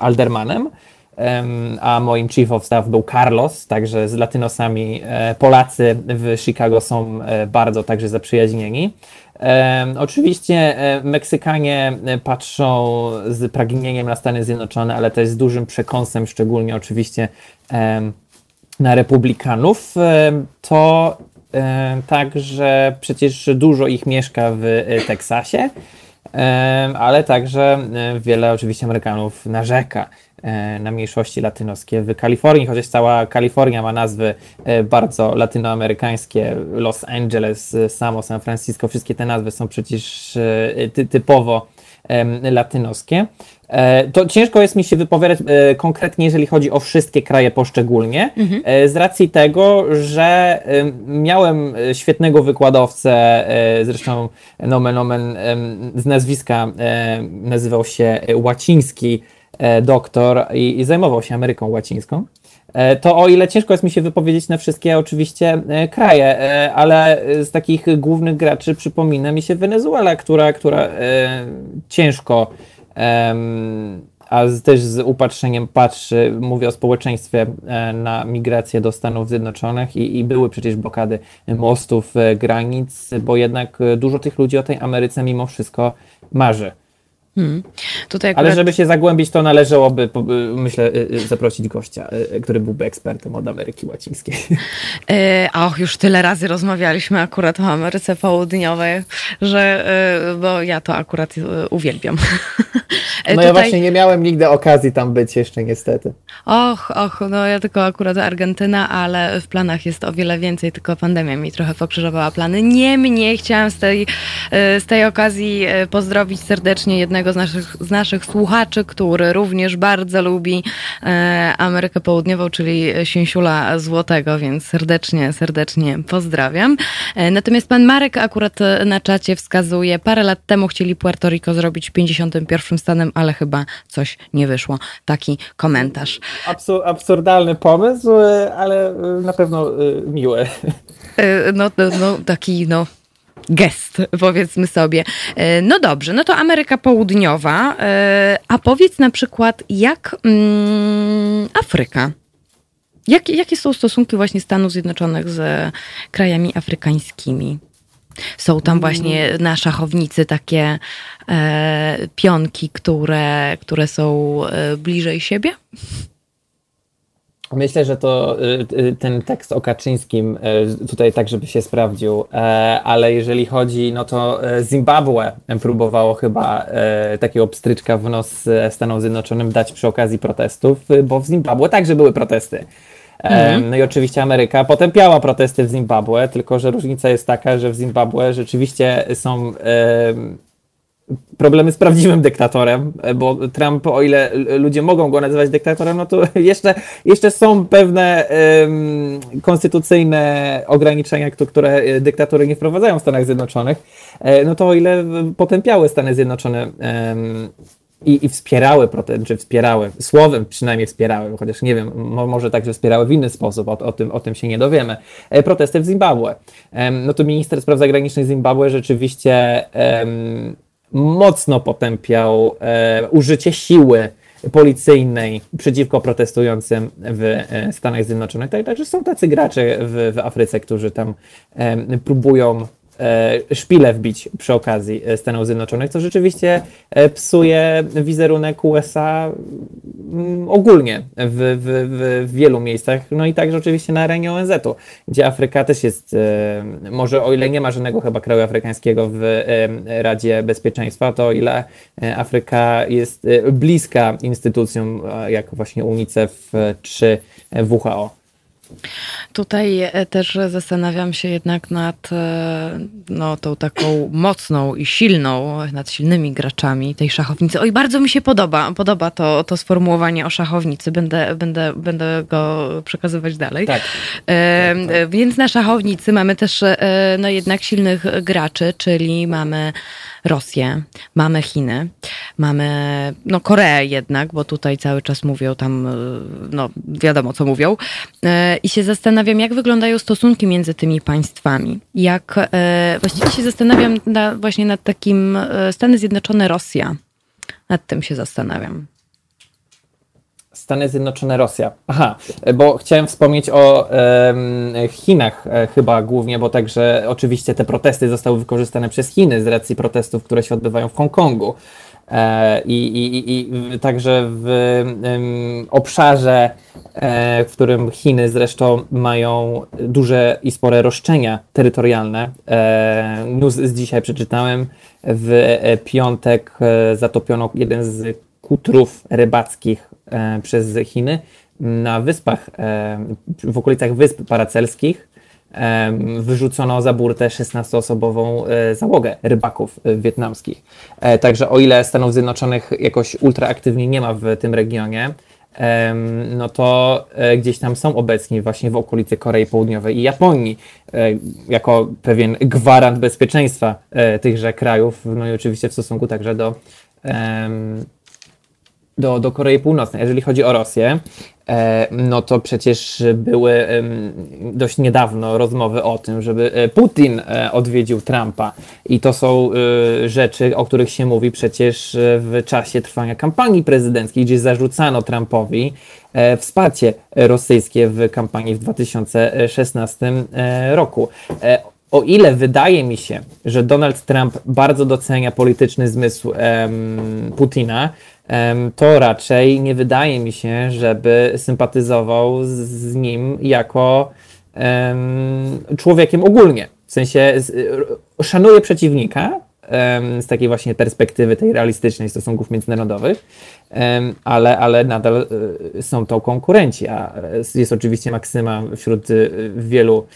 aldermanem a moim chief of staff był Carlos, także z latynosami e, Polacy w Chicago są e, bardzo także zaprzyjaźnieni. Oczywiście e, Meksykanie patrzą z pragnieniem na Stany Zjednoczone, ale też z dużym przekąsem, szczególnie oczywiście na republikanów. To także przecież dużo ich mieszka w Teksasie, ale także wiele oczywiście Amerykanów narzeka na mniejszości latynoskie w Kalifornii, chociaż cała Kalifornia ma nazwy e, bardzo latynoamerykańskie, Los Angeles, samo San Francisco, wszystkie te nazwy są przecież e, ty typowo latynoskie. To ciężko jest mi się wypowiadać konkretnie, jeżeli chodzi o wszystkie kraje poszczególnie, mhm. z racji tego, że miałem świetnego wykładowcę, zresztą nomen omen z nazwiska nazywał się Łaciński, E, doktor i, i zajmował się Ameryką Łacińską, e, to o ile ciężko jest mi się wypowiedzieć na wszystkie oczywiście e, kraje, ale z takich głównych graczy przypomina mi się Wenezuela, która, która ciężko, a też z upatrzeniem patrzy, mówię o społeczeństwie, na migrację do Stanów Zjednoczonych i, i były przecież blokady mostów, granic, bo jednak dużo tych ludzi o tej Ameryce mimo wszystko marzy. Hmm. Akurat... Ale żeby się zagłębić, to należałoby, myślę, y, y, zaprosić gościa, y, który byłby ekspertem od Ameryki Łacińskiej. Och, już tyle razy rozmawialiśmy akurat o Ameryce Południowej, że, bo ja to akurat uwielbiam. No Tutaj... ja właśnie nie miałem nigdy okazji tam być jeszcze niestety. Och, och, no ja tylko akurat Argentyna, ale w planach jest o wiele więcej, tylko pandemia mi trochę pokrzyżowała plany. Niemniej chciałam z tej, z tej okazji pozdrowić serdecznie jednego z naszych, z naszych słuchaczy, który również bardzo lubi e, Amerykę Południową, czyli Sięsiula Złotego, więc serdecznie, serdecznie pozdrawiam. E, natomiast pan Marek akurat na czacie wskazuje, parę lat temu chcieli Puerto Rico zrobić 51 stanem, ale chyba coś nie wyszło. Taki komentarz. Absur absurdalny pomysł, e, ale na pewno miły. No, no, no taki, no gest, powiedzmy sobie. No dobrze, no to Ameryka Południowa, a powiedz na przykład, jak mm, Afryka? Jak, jakie są stosunki właśnie Stanów Zjednoczonych z krajami afrykańskimi? Są tam właśnie na szachownicy takie e, pionki, które, które są e, bliżej siebie? Myślę, że to y, y, ten tekst o Kaczyńskim tutaj tak, żeby się sprawdził, e, ale jeżeli chodzi, no to e, Zimbabwe próbowało chyba e, takiego pstryczka w nos Stanom Zjednoczonym dać przy okazji protestów, bo w Zimbabwe także były protesty. Mhm. No i oczywiście Ameryka potępiała protesty w Zimbabwe, tylko że różnica jest taka, że w Zimbabwe rzeczywiście są problemy z prawdziwym dyktatorem, bo Trump, o ile ludzie mogą go nazywać dyktatorem, no to jeszcze, jeszcze są pewne konstytucyjne ograniczenia, które dyktatury nie wprowadzają w Stanach Zjednoczonych, e, no to o ile potępiały Stany Zjednoczone i, i wspierały protest, czy wspierały, słowem przynajmniej wspierały, chociaż nie wiem, może także wspierały w inny sposób, o, o, tym, o tym się nie dowiemy, e, protesty w Zimbabwe. No to minister spraw zagranicznych Zimbabwe rzeczywiście um, mocno potępiał e, użycie siły policyjnej przeciwko protestującym w e, Stanach Zjednoczonych. Tak, także są tacy gracze w, w Afryce, którzy tam e, próbują e, szpilę wbić przy okazji e, Stanów Zjednoczonych, co rzeczywiście e, psuje wizerunek USA mm, ogólnie w, w, w wielu miejscach, no i także oczywiście na arenie ONZ-u, gdzie Afryka też jest, może o ile nie ma żadnego chyba kraju afrykańskiego w Radzie Bezpieczeństwa, to o ile Afryka jest bliska instytucjom jak właśnie UNICEF czy WHO. Tutaj e, też zastanawiam się jednak nad e, no, tą taką mocną i silną, nad silnymi graczami tej szachownicy. Oj, bardzo mi się podoba, podoba to, to sformułowanie o szachownicy. Będę, będę, będę go przekazywać dalej. Tak. E, tak, tak. Więc na szachownicy mamy też e, no, jednak silnych graczy, czyli mamy Rosję, mamy Chiny, mamy no, Koreę jednak, bo tutaj cały czas mówią tam, e, no wiadomo co mówią. E, I się zastanawiam, jak wyglądają stosunki między tymi państwami. Jak e, właściwie się zastanawiam na, właśnie nad takim Stany Zjednoczone Rosja. Nad tym się zastanawiam. Stany Zjednoczone, Rosja. Aha, bo chciałem wspomnieć o e, Chinach e, chyba głównie, bo także oczywiście te protesty zostały wykorzystane przez Chiny z racji protestów, które się odbywają w Hongkongu. E, I, i, i, także w obszarze, e, w którym Chiny zresztą mają duże i spore roszczenia terytorialne. E, news z dzisiaj przeczytałem. W piątek zatopiono jeden z kutrów rybackich E, przez Chiny na wyspach, e, w okolicach Wysp Paracelskich e, wyrzucono za burtę 16-osobową załogę rybaków wietnamskich. Także o ile Stanów Zjednoczonych jakoś ultraaktywnie nie ma w tym regionie, no to gdzieś tam są obecni właśnie w okolicy Korei Południowej i Japonii, jako pewien gwarant bezpieczeństwa tychże krajów, no i oczywiście w stosunku także do do, do Korei Północnej. Jeżeli chodzi o Rosję, e, no to przecież były dość niedawno rozmowy o tym, żeby e, Putin e, odwiedził Trumpa. I to są rzeczy, o których się mówi przecież w czasie trwania kampanii prezydenckiej, gdzie zarzucano Trumpowi wsparcie rosyjskie w kampanii w 2016 roku. O ile wydaje mi się, że Donald Trump bardzo docenia polityczny zmysł Putina, to raczej nie wydaje mi się, żeby sympatyzował z nim jako człowiekiem ogólnie. W sensie szanuje przeciwnika, z takiej właśnie perspektywy tej realistycznej stosunków międzynarodowych, ale, ale nadal e, są to konkurenci, a jest oczywiście maksyma wśród e, wielu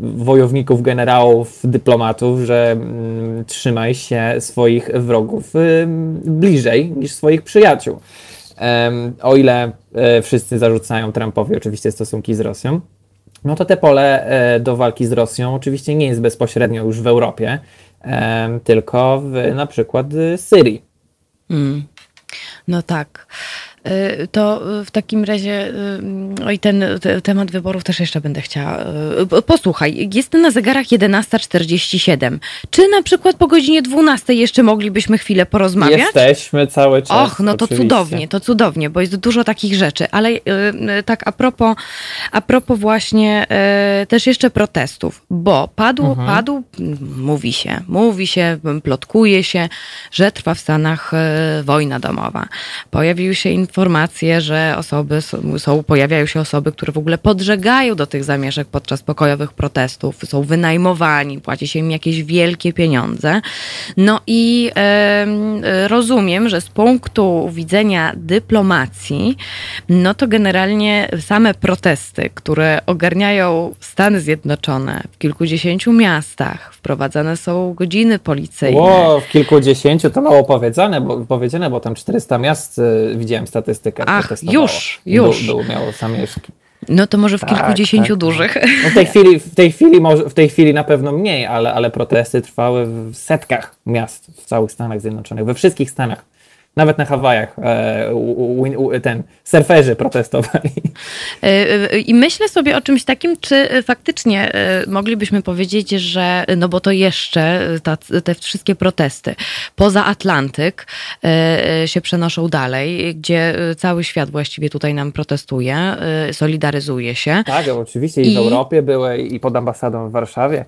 wojowników, generałów, dyplomatów, że mm, trzymaj się swoich wrogów bliżej niż swoich przyjaciół. O ile e, wszyscy zarzucają Trumpowi oczywiście stosunki z Rosją, no to te pole do walki z Rosją oczywiście nie jest bezpośrednio już w Europie, tylko w na przykład Syrii. Mm. No tak. Y, to w takim razie, y, oj, ten temat wyborów też jeszcze będę chciała. Y, posłuchaj, jest na zegarach 11.47. Czy na przykład po godzinie 12 jeszcze moglibyśmy chwilę porozmawiać? Jesteśmy cały czas. Och, no to oczywiście. cudownie, to cudownie, bo jest dużo takich rzeczy. Ale tak a propos, a propos właśnie też jeszcze protestów, bo padł, mhm. padł, mówi się, mówi się, plotkuje się, że trwa w Stanach wojna domowa. Pojawiły się informacje, informacje, że osoby są, pojawiają się osoby, które w ogóle podżegają do tych zamieszek podczas pokojowych protestów, są wynajmowani, płaci się im jakieś wielkie pieniądze. No i rozumiem, że z punktu widzenia dyplomacji, no to generalnie same protesty, które ogarniają Stany Zjednoczone w kilkudziesięciu miastach, wprowadzane są godziny policyjne. Ło, w kilkudziesięciu to mało powiedziane, bo, powiedziane, bo tam 400 miast y, widziałem statystycznie statystykę. Ach, już, już. Był, był miało zamieszki. No to może w tak, kilkudziesięciu tak. dużych. No w, tej chwili, w, tej chwili może, w tej chwili na pewno mniej, ale, ale protesty trwały w setkach miast w całych Stanach Zjednoczonych, we wszystkich Stanach. Nawet na Hawajach e, ten surferzy protestowali. E, e, I myślę sobie o czymś takim, czy faktycznie moglibyśmy powiedzieć, że no bo to jeszcze ta, te wszystkie protesty poza Atlantyk się przenoszą dalej, gdzie cały świat właściwie tutaj nam protestuje, solidaryzuje się. Tak, oczywiście i w I... Europie były i pod ambasadą w Warszawie.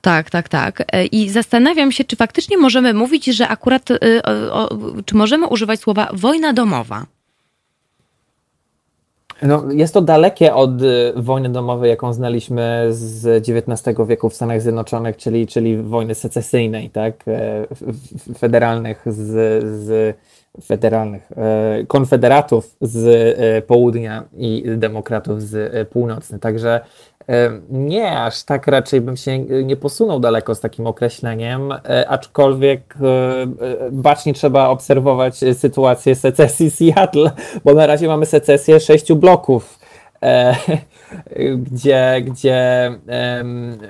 Tak, tak, tak. I zastanawiam się, czy faktycznie możemy mówić, że akurat, czy możemy używać słowa wojna domowa? No, jest to dalekie od y, wojny domowej, jaką znaliśmy z XIX wieku w Stanach Zjednoczonych, czyli, czyli wojny secesyjnej, tak? E, federalnych z, z federalnych, e, konfederatów z e, południa i demokratów z północny. Także nie, aż tak raczej bym się nie posunął daleko z takim określeniem, e, aczkolwiek e, e, bacznie trzeba obserwować sytuację secesji Seattle, bo na razie mamy secesję sześciu bloków, gdzie, gdzie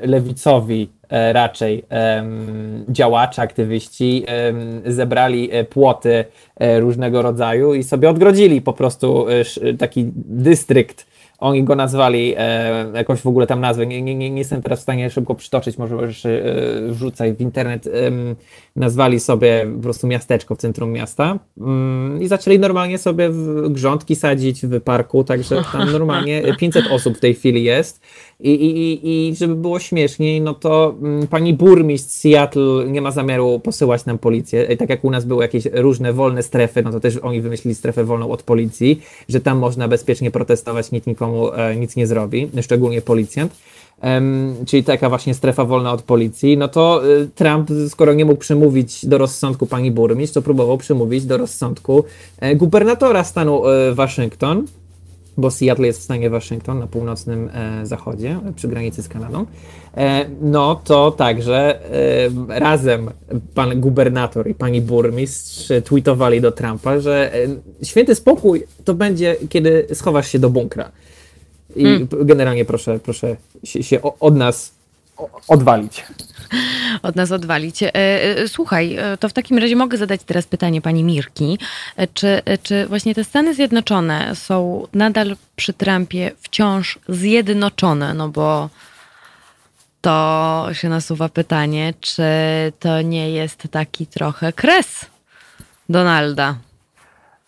lewicowi raczej działacze, aktywiści zebrali płoty różnego rodzaju i sobie odgrodzili po prostu taki dystrykt oni go nazwali e, jakąś w ogóle tam nazwę. Nie, nie, nie, jestem teraz w stanie szybko przytoczyć, może już e, wrzucaj w internet. E, nazwali sobie po prostu miasteczko w centrum miasta mm, i zaczęli normalnie sobie grządki sadzić w parku, także tam normalnie 500 osób w tej chwili jest. I, i, I żeby było śmieszniej, no to mm, pani burmistrz Seattle nie ma zamiaru posyłać nam policję. I tak jak u nas były jakieś różne wolne strefy, no to też oni wymyślili strefę wolną od policji, że tam można bezpiecznie protestować, nikt nikomu e, nic nie zrobi, szczególnie policjant. Um, czyli taka właśnie strefa wolna od policji, no to y, Trump, skoro nie mógł przemówić do rozsądku pani burmistrz, to próbował przemówić do rozsądku e, gubernatora stanu e, Waszyngton, bo Seattle jest w stanie Waszyngton na północnym e, zachodzie, przy granicy z Kanadą, e, no to także e, razem pan gubernator i pani burmistrz tweetowali do Trumpa, że święty spokój to będzie, kiedy schowasz się do bunkra. I hmm. generalnie proszę, proszę się, się od nas odwalić od nas odwalić. E, e, słuchaj, e, to w takim razie mogę zadać teraz pytanie pani Mirki. Czy, czy właśnie te Stany Zjednoczone są nadal przy Trumpie wciąż zjednoczone? No bo to się nasuwa pytanie, czy to nie jest taki trochę kres Donalda?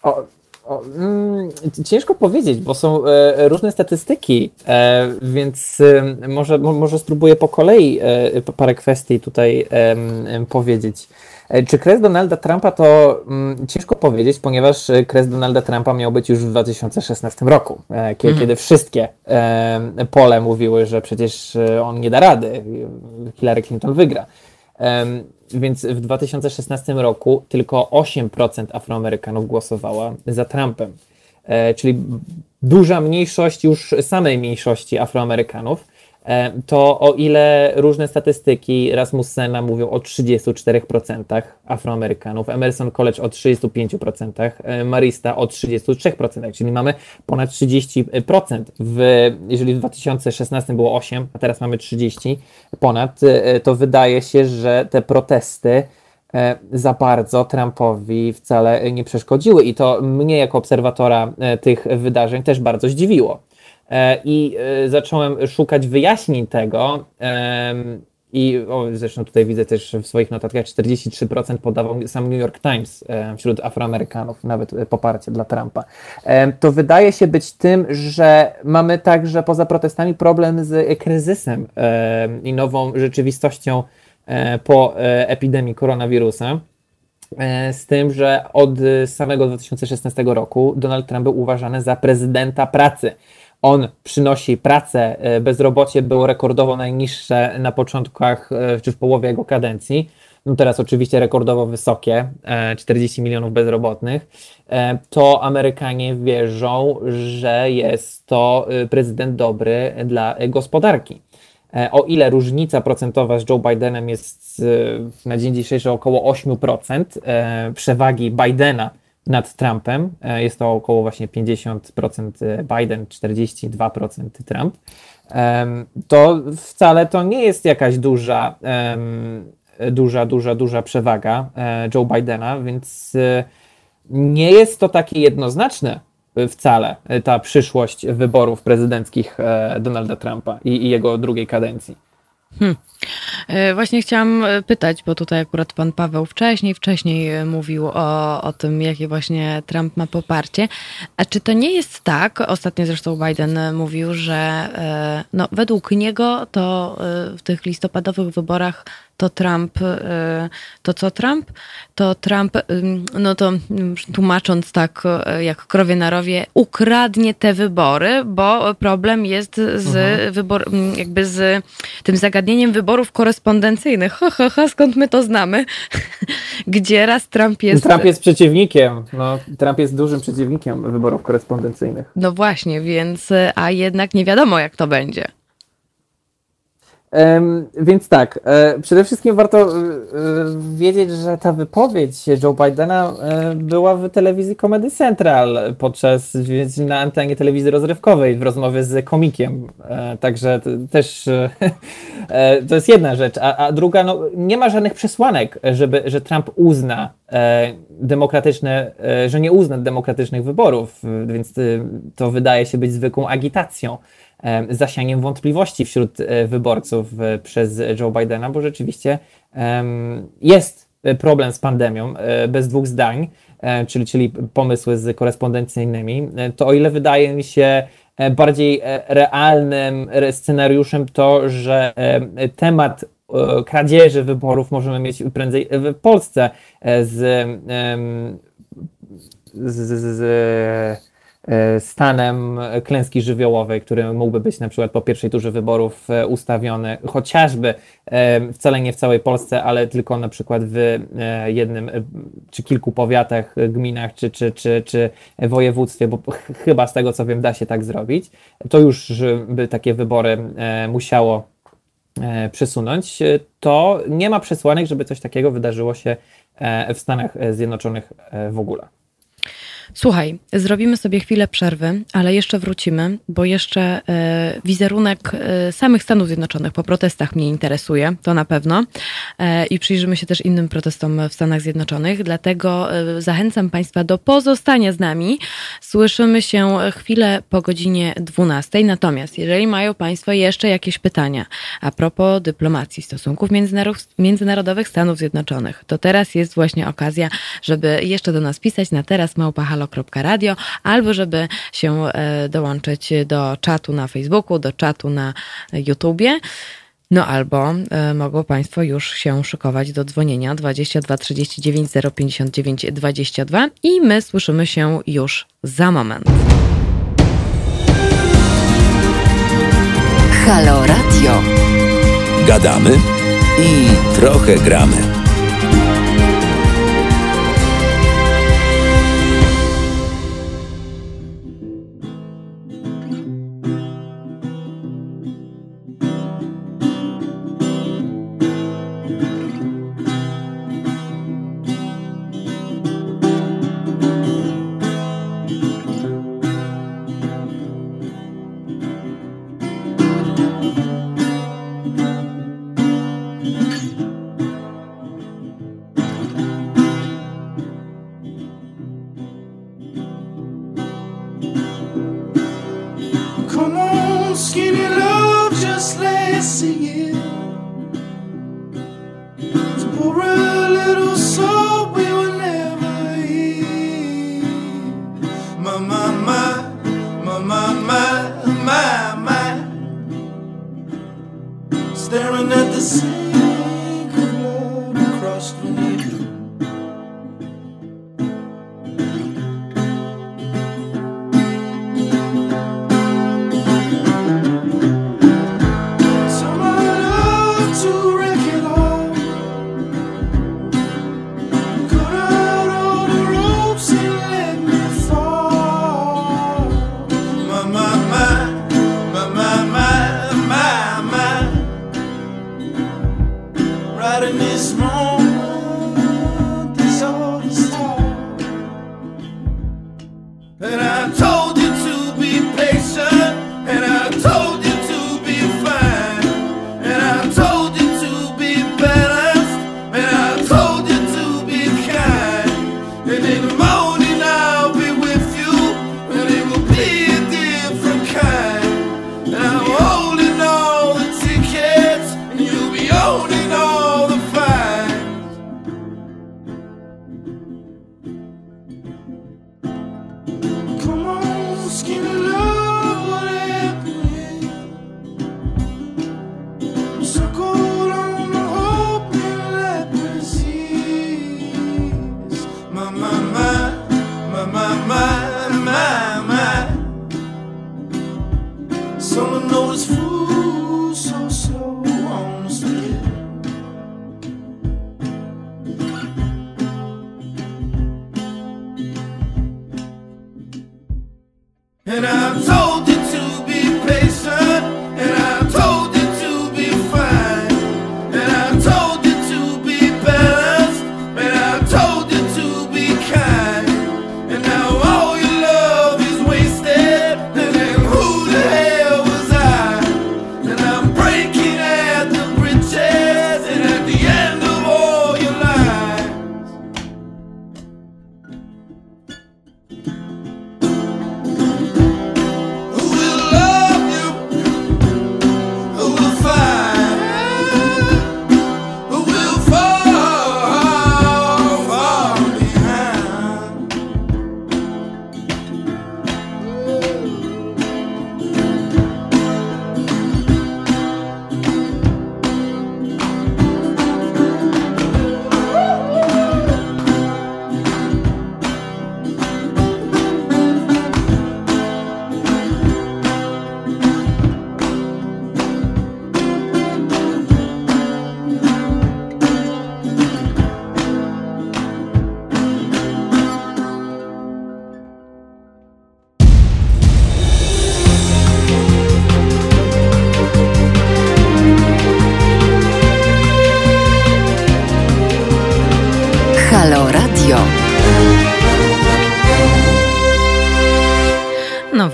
O, o, mm, ciężko powiedzieć, bo są e, różne statystyki, e, więc e, może, może spróbuję po kolei e, parę kwestii tutaj powiedzieć. Czy kres Donalda Trumpa to mm, ciężko powiedzieć, ponieważ kres Donalda Trumpa miał być już w 2016 roku, kiedy, mhm. kiedy wszystkie pole mówiły, że przecież on nie da rady, Hillary Clinton wygra. Więc w 2016 roku tylko 8% Afroamerykanów głosowała za Trumpem, e, czyli duża mniejszość już samej mniejszości Afroamerykanów. E, to o ile różne statystyki Rasmussena mówią o 34% Afroamerykanów, Emerson College o 35%, e, Marista o 33%, czyli mamy ponad 30%. W, jeżeli w 2016 było 8, a teraz mamy 30 ponad, e, to wydaje się, że te protesty za bardzo Trumpowi wcale nie przeszkodziły i to mnie jako obserwatora tych wydarzeń też bardzo zdziwiło. E, i e, zacząłem szukać wyjaśnień tego. I o, zresztą tutaj widzę też w swoich notatkach 43% podawał sam New York Times e, wśród Afroamerykanów, nawet poparcie dla Trumpa. To wydaje się być tym, że mamy także poza protestami problem z kryzysem i nową rzeczywistością po epidemii koronawirusa. Z tym, że od samego 2016 roku Donald Trump był uważany za prezydenta pracy on przynosi pracę, e, bezrobocie było rekordowo najniższe na początkach e, czy w połowie jego kadencji. No teraz oczywiście rekordowo wysokie, 40 e, milionów bezrobotnych, to Amerykanie wierzą, że jest to prezydent dobry dla gospodarki. O ile różnica procentowa z Joe Bidenem jest na dzień dzisiejszy około 8%, przewagi Bidena nad Trumpem. E, jest to około właśnie 50% Biden, 42% Trump. To wcale to nie jest jakaś duża, duża, duża, duża przewaga e, Joe Bidena, więc e, nie jest to takie jednoznaczne wcale ta przyszłość wyborów prezydenckich Donalda Trumpa i, i jego drugiej kadencji. Hmm. E, właśnie chciałam e, pytać, bo tutaj akurat pan Paweł wcześniej, wcześniej e, mówił o, o tym, jakie właśnie Trump ma poparcie. A czy to nie jest tak, ostatnio zresztą Biden mówił, że no, według niego to w tych listopadowych wyborach to Trump, to co Trump? To Trump, no to tłumacząc tak jak krowie na rowie, ukradnie te wybory, bo problem jest z mhm. wybor, jakby z tym zagadnieniem wyborów korespondencyjnych. Ha, ha, ha, skąd my to znamy? Gdzie raz Trump jest... Trump jest przeciwnikiem, no, Trump jest dużym przeciwnikiem wyborów korespondencyjnych. No właśnie, więc, a jednak nie wiadomo jak to będzie. Więc tak, e, przede wszystkim warto e, wiedzieć, że ta wypowiedź Joe Bidena e, była w telewizji Comedy Central podczas na antenie telewizji rozrywkowej w rozmowie z komikiem. Także też to jest jedna rzecz. A, a druga, no, nie ma żadnych przesłanek, żeby, że Trump uzna demokratyczne, że nie uzna demokratycznych wyborów, więc to wydaje się być zwykłą agitacją zasianiem wątpliwości wśród e, wyborców e, przez Joe Bidena, bo rzeczywiście jest problem z pandemią, e, bez dwóch zdań, czyli, czyli pomysły z korespondencyjnymi, to o ile wydaje mi się bardziej realnym scenariuszem to, że temat kradzieży wyborów możemy mieć prędzej w Polsce z, z, z, E, stanem klęski żywiołowej, który mógłby być na przykład po pierwszej turze wyborów e, ustawiony, chociażby e, wcale nie w całej Polsce, ale tylko na przykład w jednym czy kilku powiatach, gminach czy, czy, czy, czy województwie, bo chyba z tego co wiem da się tak zrobić, to już by takie wybory musiało przesunąć, to nie ma przesłanek, żeby coś takiego wydarzyło się w Stanach Zjednoczonych w ogóle. Słuchaj, zrobimy sobie chwilę przerwy, ale jeszcze wrócimy, bo jeszcze e, wizerunek e, samych Stanów Zjednoczonych po protestach mnie interesuje, to na pewno. E, I przyjrzymy się też innym protestom w Stanach Zjednoczonych, dlatego zachęcam Państwa do pozostania z nami. Słyszymy się chwilę po godzinie 12. Natomiast jeżeli mają Państwo jeszcze jakieś pytania a propos dyplomacji, stosunków międzynarodowych Stanów Zjednoczonych, to teraz jest właśnie okazja, żeby jeszcze do nas pisać na teraz małpa halo.radio, albo żeby się e, dołączyć do czatu na Facebooku, do czatu na YouTubie. No albo y, mogą Państwo już się szykować do dzwonienia 22 39 059 22 i my słyszymy się już za moment. Halo Radio. Gadamy i trochę gramy.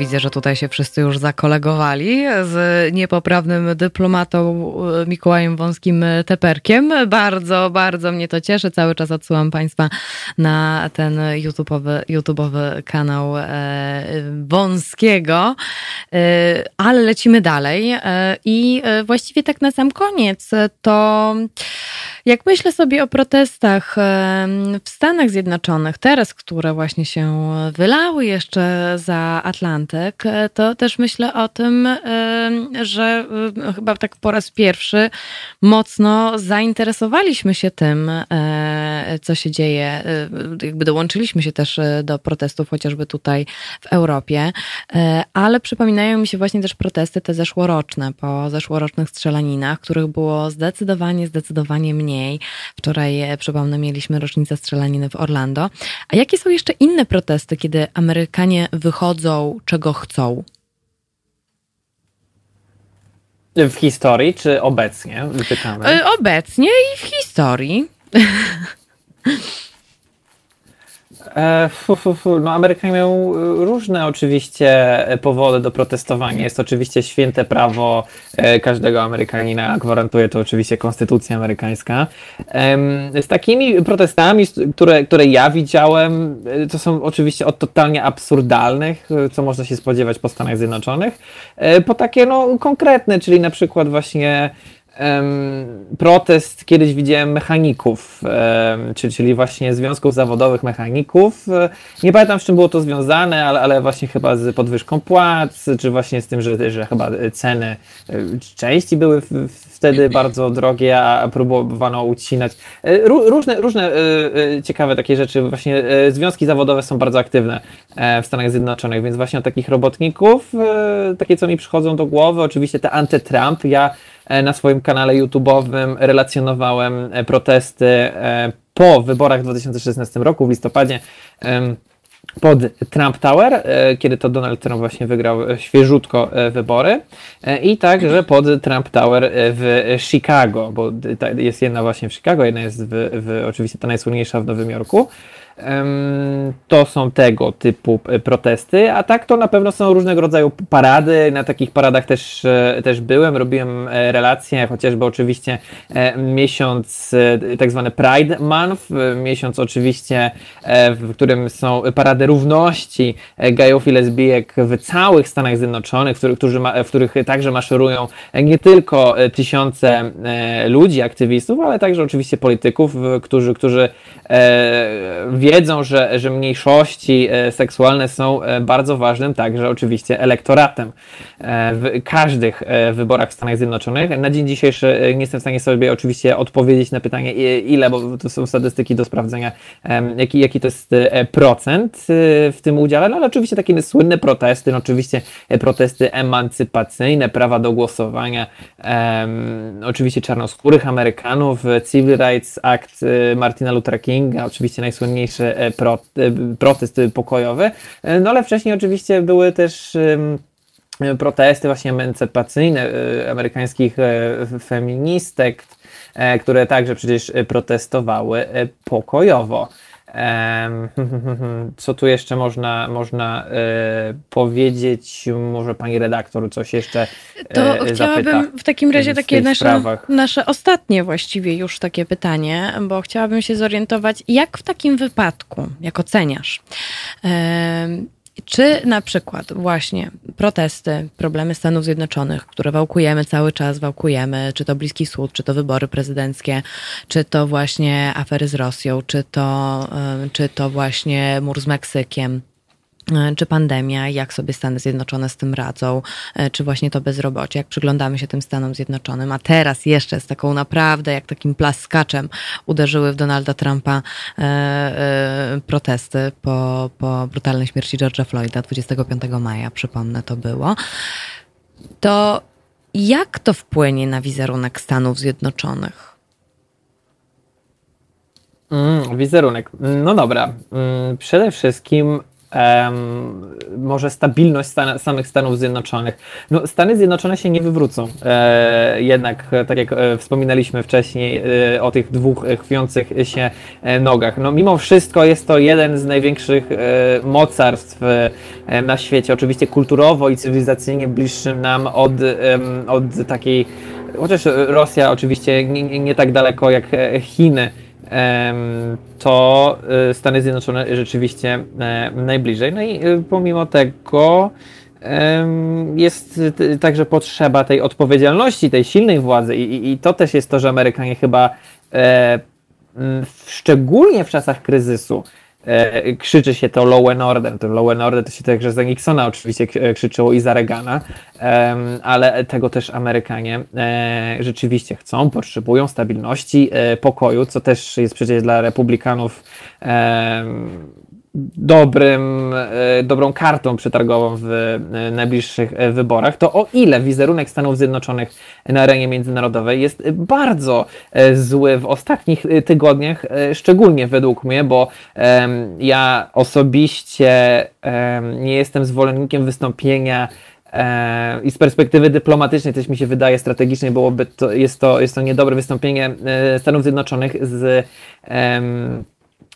Widzę, że tutaj się wszyscy już zakolegowali z niepoprawnym dyplomatą e, Mikołajem Wąskim Teperkiem. Bardzo, bardzo mnie to cieszy. Cały czas odsyłam Państwa na ten YouTube'owy, YouTube'owy kanał e, Wąskiego. E, ale lecimy dalej. I właściwie tak na sam koniec to jak myślę sobie o protestach w Stanach Zjednoczonych, teraz, które właśnie się wylały jeszcze za Atlantyk, e, to też myślę o tym, że e, chyba tak po raz pierwszy mocno zainteresowaliśmy się tym, e, co się dzieje. Jakby dołączyliśmy się też do protestów, chociażby tutaj w Europie, ale przypominają mi się właśnie też protesty te zeszłoroczne, po zeszłorocznych strzelaninach, których było zdecydowanie, zdecydowanie mniej. Wczoraj, e, przypomnę, mieliśmy rocznicę strzelaniny w Orlando. A jakie są jeszcze inne protesty, kiedy Amerykanie wychodzą, czego chcą? W historii czy obecnie? Pytamy. E, obecnie i w historii. E, fu, fu, fu. No, Amerykanie mają e, różne oczywiście powody do protestowania. Jest oczywiście święte prawo e, każdego Amerykanina, gwarantuje to oczywiście konstytucja amerykańska. Z takimi protestami, które, które ja widziałem, to są oczywiście od totalnie absurdalnych, co można się spodziewać po Stanach Zjednoczonych, po takie no, konkretne, czyli na przykład właśnie protest kiedyś widziałem mechaników, czyli właśnie związków zawodowych mechaników. Nie pamiętam z czym było to związane, ale, ale właśnie chyba z podwyżką płac, czy właśnie z tym, że, że chyba ceny e, części były wtedy bardzo drogie, a próbowano ucinać. E, różne, różne e, ciekawe takie rzeczy. Właśnie związki zawodowe są bardzo aktywne w Stanach Zjednoczonych, więc właśnie o takich robotników, takie co mi przychodzą do głowy, oczywiście te anty-Trump. Ja na swoim kanale YouTube'owym relacjonowałem e, protesty e, po wyborach w 2016 roku, w listopadzie pod Trump Tower, kiedy to Donald Trump właśnie wygrał świeżutko wybory i także pod Trump Tower w Chicago, bo jest jedna właśnie w Chicago, jedna jest w, w oczywiście ta najsłynniejsza w Nowym Jorku. To są tego typu e, protesty, a tak to na pewno są różnego rodzaju parady. Na takich paradach też, e, też byłem, robiłem e, relacje, chociażby oczywiście miesiąc, tak zwany Pride Month, miesiąc oczywiście, w którym są parady równości gejów i lesbijek w całych Stanach Zjednoczonych, w których, w których także maszerują nie tylko tysiące ludzi, aktywistów, ale także oczywiście polityków, którzy, którzy wiedzą, że, że mniejszości e, seksualne są e, bardzo ważnym także oczywiście elektoratem e, w każdych wyborach w Stanach Zjednoczonych. Na dzień dzisiejszy nie jestem w stanie sobie oczywiście odpowiedzieć na pytanie ile, bo to są statystyki do sprawdzenia, jaki, jaki to jest procent. w tym udziale, no ale oczywiście takie słynne protesty, no oczywiście protesty emancypacyjne, prawa do głosowania, oczywiście czarnoskórych Amerykanów, Civil Rights Act Martina Luther Kinga, oczywiście najsłynniejszy pro, protest pokojowy, no ale wcześniej oczywiście były też protesty właśnie emancypacyjne amerykańskich feministek, E, które także przecież e, protestowały e, pokojowo. Co tu jeszcze można, można powiedzieć? Może pani redaktor coś jeszcze To chciałabym w takim razie takie nasze, nasze ostatnie właściwie już takie pytanie, bo chciałabym się zorientować, jak w takim wypadku, jak oceniasz, czy na przykład właśnie protesty, problemy Stanów Zjednoczonych, które wałkujemy cały czas, wałkujemy, czy to Bliski Wschód, czy to wybory prezydenckie, czy to właśnie afery z Rosją, czy to, czy to właśnie mur z Meksykiem, E, czy pandemia, jak sobie Stany Zjednoczone z tym radzą, e, czy właśnie to bezrobocie, jak przyglądamy się tym Stanom Zjednoczonym, a teraz jeszcze z taką naprawdę, jak takim plaskaczem uderzyły w Donalda Trumpa e, protesty po, po brutalnej śmierci George'a Floyda 25 maja, przypomnę, to było. To jak to wpłynie na wizerunek Stanów Zjednoczonych? Mm, wizerunek. No dobra. Mm, przede wszystkim Um, może stabilność stan samych Stanów Zjednoczonych. No, Stany Zjednoczone się nie wywrócą. E, jednak, tak jak e, wspominaliśmy wcześniej e, o tych dwóch chwiących się e, nogach. No, mimo wszystko jest to jeden z największych e, mocarstw e, na świecie. Oczywiście kulturowo i cywilizacyjnie bliższym nam od, od takiej, chociaż Rosja oczywiście nie, nie tak daleko jak Chiny to y, Stany Zjednoczone rzeczywiście e, najbliżej. No i y, pomimo tego jest także potrzeba tej odpowiedzialności, tej silnej władzy i, i to też jest to, że Amerykanie chyba e, szczególnie w czasach kryzysu e, krzyczy się to law and order. Law and order to się także za Nixona oczywiście krzyczyło i za Reagana, e, ale tego też Amerykanie e, rzeczywiście chcą, potrzebują stabilności, e, pokoju, co też jest przecież dla republikanów dobrym, e, dobrą kartą przetargową w e, najbliższych e, wyborach, to o ile wizerunek Stanów Zjednoczonych na arenie międzynarodowej jest bardzo zły w ostatnich tygodniach, szczególnie według mnie, bo ja osobiście nie jestem zwolennikiem wystąpienia i z perspektywy dyplomatycznej też mi się wydaje strategicznej byłoby to, jest to, jest to niedobre wystąpienie Stanów Zjednoczonych z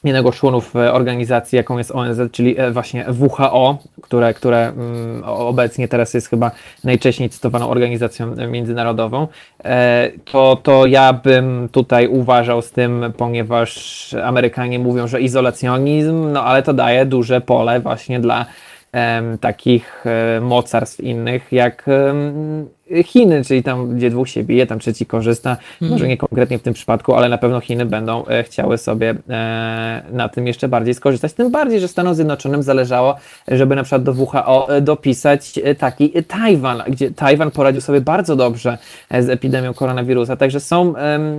jednego z członów e, organizacji, jaką jest ONZ, czyli e, właśnie WHO, które, które mm, obecnie teraz jest chyba najczęściej cytowaną organizacją międzynarodową, e, to, to ja bym tutaj uważał z tym, ponieważ Amerykanie mówią, że izolacjonizm, no ale to daje duże pole właśnie dla takich mocarstw innych, jak Chiny, czyli tam, gdzie dwóch się bije, tam trzeci korzysta, mhm. może nie konkretnie w tym przypadku, ale na pewno Chiny będą e, chciały sobie e, na tym jeszcze bardziej skorzystać. Tym bardziej, że Stanom Zjednoczonym zależało, żeby na przykład do WHO e, dopisać taki Tajwan, gdzie Tajwan poradził sobie bardzo dobrze z epidemią koronawirusa. Także są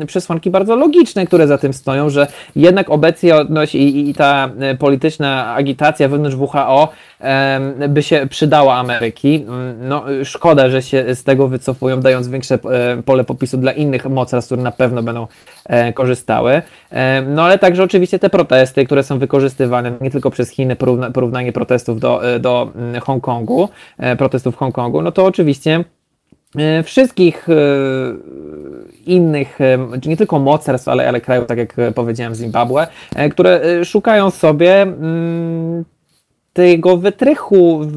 przesłanki bardzo logiczne, które za tym stoją, że jednak obecność i, i ta polityczna agitacja wewnątrz WHO by się przydała Ameryki. No, szkoda, że się z tego tego wycofują, dając większe e, pole popisu dla innych mocarstw, które na pewno będą e, korzystały. E, no ale także oczywiście te protesty, które są wykorzystywane nie tylko przez Chiny, porównanie protestów do, do mm, Hongkongu, protestów w Hongkongu, no to oczywiście wszystkich innych, nie tylko mocarstw, ale, ale krajów, tak jak powiedziałem, Zimbabwe, które szukają sobie mm, tego wytrychu w,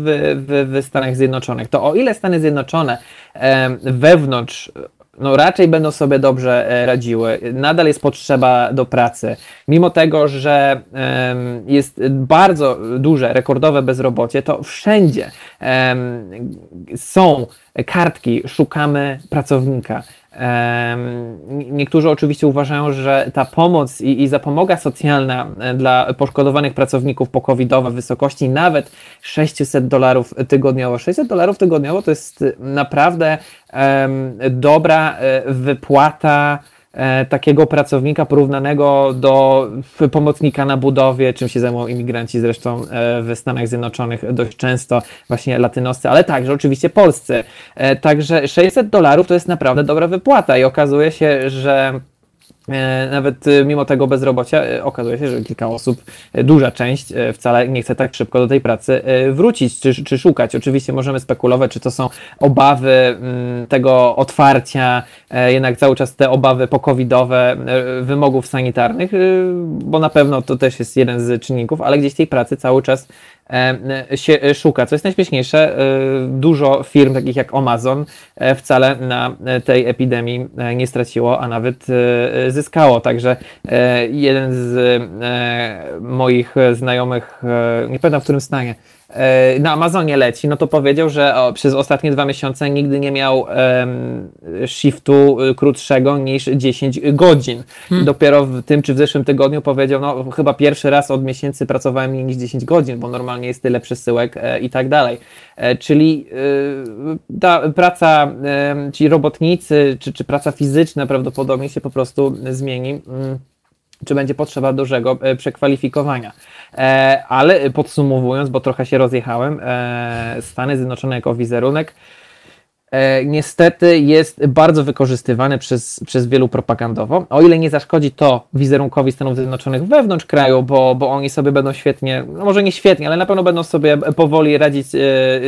w, w Stanach Zjednoczonych. To o ile Stany Zjednoczone wewnątrz no raczej będą sobie dobrze e, radziły. Nadal jest potrzeba do pracy. Mimo tego, że jest bardzo duże, rekordowe bezrobocie, to wszędzie są kartki, szukamy pracownika. Niektórzy oczywiście uważają, że ta pomoc i, i zapomoga socjalna e, dla poszkodowanych pracowników pokowidowa w wysokości nawet 600 dolarów tygodniowo. 600 dolarów tygodniowo to jest naprawdę um, dobra e, wypłata takiego pracownika porównanego do pomocnika na budowie, czym się zajmują imigranci zresztą w Stanach Zjednoczonych dość często, właśnie latynoscy, ale także oczywiście polscy. Także 600 dolarów to jest naprawdę dobra wypłata i okazuje się, że E, nawet e, mimo tego bezrobocia e, okazuje się, że kilka osób, duża część wcale nie chce tak szybko do tej pracy wrócić czy, czy szukać. Oczywiście możemy spekulować, czy to są obawy mm, tego otwarcia, jednak cały czas te obawy pokowidowe, wymogów sanitarnych, bo na pewno to też jest jeden z czynników, ale gdzieś tej pracy cały czas się szuka. Co jest najśmieszniejsze, dużo firm takich jak Amazon wcale na tej epidemii nie straciło, a nawet zyskało. Także jeden z moich znajomych, nie pamiętam w którym stanie, na Amazonie leci, no to powiedział, że o, przez ostatnie dwa miesiące nigdy nie miał um, shiftu krótszego niż 10 godzin. Hmm. Dopiero w tym czy w zeszłym tygodniu powiedział, no chyba pierwszy raz od miesięcy pracowałem mniej niż 10 godzin, bo normalnie jest tyle przesyłek e, i tak dalej. E, czyli e, ta praca, e, ci robotnicy, czy, czy praca fizyczna prawdopodobnie się po prostu zmieni. Mm czy będzie potrzeba dużego e, przekwalifikowania. E, ale podsumowując, bo trochę się rozjechałem, e, Stany Zjednoczone jako wizerunek niestety jest bardzo wykorzystywany przez, przez wielu propagandowo. O ile nie zaszkodzi to wizerunkowi Stanów Zjednoczonych wewnątrz kraju, bo, bo oni sobie będą świetnie, no może nie świetnie, ale na pewno będą sobie powoli radzić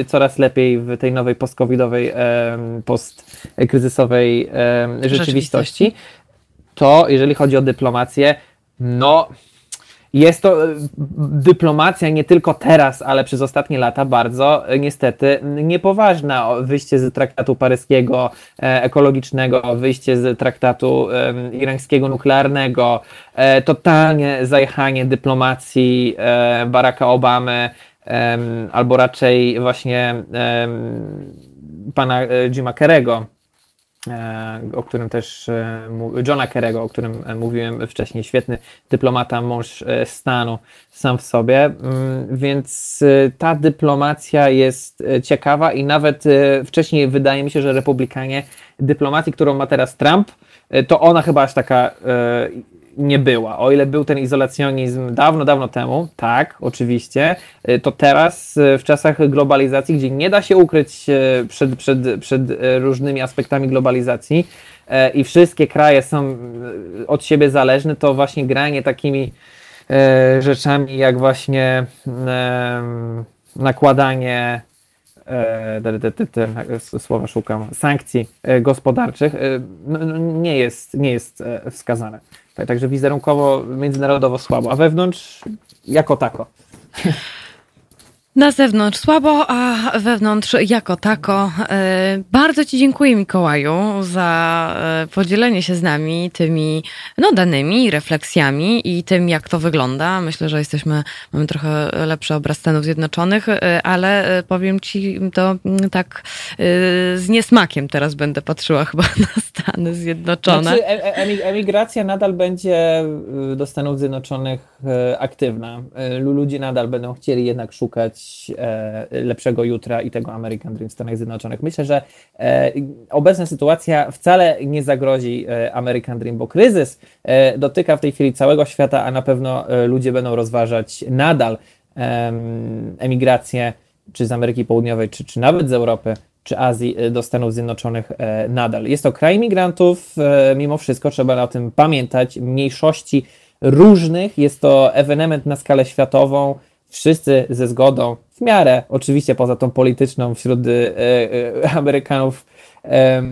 coraz lepiej w tej nowej post-covidowej, postkryzysowej rzeczywistości. To jeżeli chodzi o dyplomację, no jest to e, dyplomacja nie tylko teraz, ale przez ostatnie lata bardzo e, niestety niepoważna. Wyjście z traktatu paryskiego e, ekologicznego, wyjście z traktatu irańskiego nuklearnego, totalnie zajechanie dyplomacji Baracka Obamy, albo raczej właśnie pana Jima Kerego E, o którym też e, Johna Kerego, o którym e, mówiłem wcześniej, świetny dyplomata, mąż stanu sam w sobie, mm, więc ta dyplomacja jest ciekawa i nawet wcześniej wydaje mi się, że republikanie dyplomacji, którą ma teraz Trump, to ona chyba aż taka nie była. O ile był ten izolacjonizm dawno, dawno temu, tak, oczywiście, y, to teraz y, w czasach globalizacji, gdzie nie da się ukryć y, przed, przed, przed różnymi aspektami globalizacji i wszystkie kraje są od siebie zależne, to właśnie granie takimi rzeczami jak właśnie nakładanie słowa szukam, sankcji gospodarczych no, no, nie jest, nie jest wskazane. Tak, także wizerunkowo, międzynarodowo słabo, a wewnątrz jako tako. Na zewnątrz słabo, a wewnątrz jako tako. E, bardzo Ci dziękuję, Mikołaju, za e, podzielenie się z nami tymi no, danymi, refleksjami i tym, jak to wygląda. Myślę, że jesteśmy, mamy trochę lepszy obraz Stanów Zjednoczonych, e, ale powiem Ci to mm, tak z niesmakiem teraz będę patrzyła chyba na Stany Zjednoczone. Znaczy, emigracja nadal będzie do Stanów Zjednoczonych aktywna. Ludzie nadal będą chcieli jednak szukać E, lepszego jutra i tego American Dream w Stanach Zjednoczonych. Myślę, że e, obecna sytuacja wcale nie zagrozi e, American Dream, bo kryzys dotyka w tej chwili całego świata, a na pewno ludzie będą rozważać nadal emigrację czy z Ameryki Południowej, czy, czy nawet z Europy czy Azji do Stanów Zjednoczonych nadal. Jest to kraj migrantów, mimo wszystko trzeba o tym pamiętać, mniejszości różnych, jest to ewenement na skalę światową, wszyscy ze zgodą, w miarę oczywiście poza tą polityczną wśród e, e, Amerykanów, e,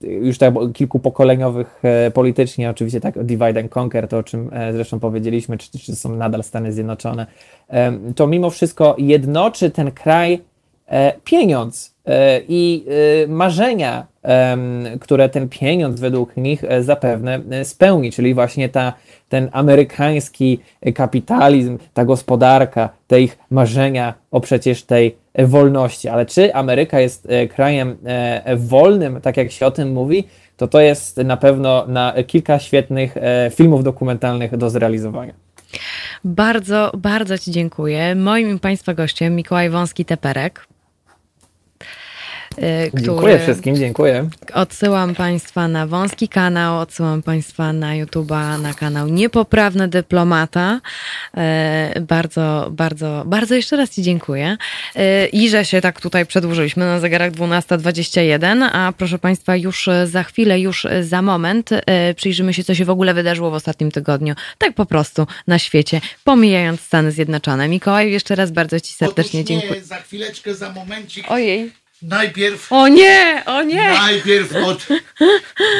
już tak kilkupokoleniowych e, politycznie, oczywiście tak divide and conquer, to o czym zresztą powiedzieliśmy, czy, czy są nadal Stany Zjednoczone, to mimo wszystko jednoczy ten kraj pieniądz i marzenia, które ten pieniądz według nich zapewne spełni, czyli właśnie ta ten amerykański kapitalizm, ta gospodarka, te ich marzenia o przecież tej wolności. Ale czy Ameryka jest e, krajem e, wolnym, tak jak się o tym mówi, to to jest na pewno na kilka świetnych e, filmów dokumentalnych do zrealizowania. Bardzo, bardzo Ci dziękuję. Moim Państwa gościem Mikołaj Wąski-Teperek. Który... Dziękuję wszystkim, dziękuję. Odsyłam Państwa na wąski kanał, odsyłam Państwa na YouTube'a, na kanał Niepoprawny Dyplomata. Bardzo, bardzo, bardzo jeszcze raz Ci dziękuję. I że się tak tutaj przedłużyliśmy na zegarach 12.21, a proszę Państwa, już za chwilę, już za moment przyjrzymy się, co się w ogóle wydarzyło w ostatnim tygodniu. Tak po prostu na świecie, pomijając Stany Zjednoczone. Mikołaj, jeszcze raz bardzo Ci serdecznie Otóż nie, dziękuję. za chwileczkę, za momencik. Ojej. Najpierw. O nie, o nie! Najpierw od.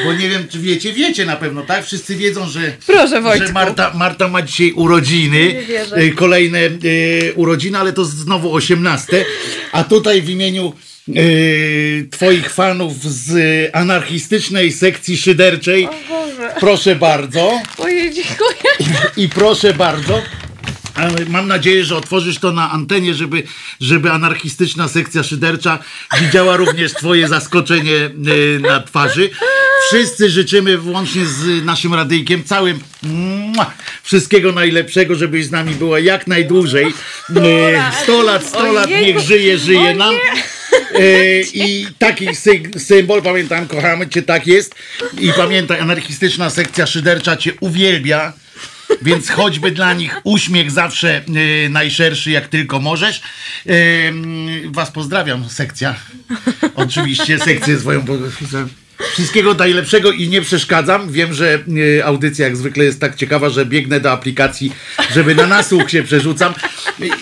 Bo nie wiem, czy wiecie, wiecie na pewno, tak? Wszyscy wiedzą, że. Proszę, Wojtku. Że Marta, Marta ma dzisiaj urodziny. Y, kolejne y, urodziny, ale to znowu osiemnaste. A tutaj w imieniu y, Twoich fanów z anarchistycznej sekcji szyderczej. Proszę bardzo. Ojej, dziękuję. I, I proszę bardzo. Mam nadzieję, że otworzysz to na antenie, żeby, żeby anarchistyczna sekcja szydercza widziała również Twoje zaskoczenie e, na twarzy. Wszyscy życzymy, włącznie z naszym radyjkiem, całym wszystkiego najlepszego, żebyś z nami była jak najdłużej. 100 lat, 100 lat, niech żyje, żyje nam. E, I taki symbol, pamiętam, kochamy Cię, tak jest. I pamiętaj, anarchistyczna sekcja szydercza Cię uwielbia. Więc choćby dla nich uśmiech zawsze y, najszerszy, jak tylko możesz. Y, was pozdrawiam, sekcja. Oczywiście, sekcję swoją. Wszystkiego najlepszego i nie przeszkadzam. Wiem, że y, audycja jak zwykle jest tak ciekawa, że biegnę do aplikacji, żeby na nasłuch się przerzucam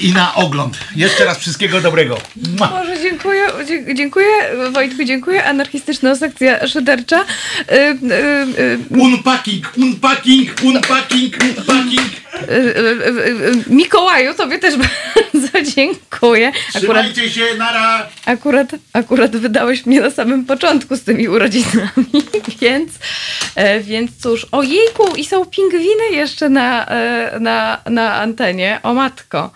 i na ogląd. Jeszcze raz wszystkiego dobrego. Może dziękuję, dziękuję Wojtku, dziękuję. Anarchistyczna sekcja szydercza. Y, y, unpacking, unpacking, unpacking, unpacking. Mikołaju, tobie też bardzo dziękuję. Akurat, Trzymajcie się, nara. Akurat, akurat wydałeś mnie na samym początku z tymi urodzinami, więc, e, więc cóż, ojejku, i są pingwiny jeszcze na, e, na, na antenie, o matko.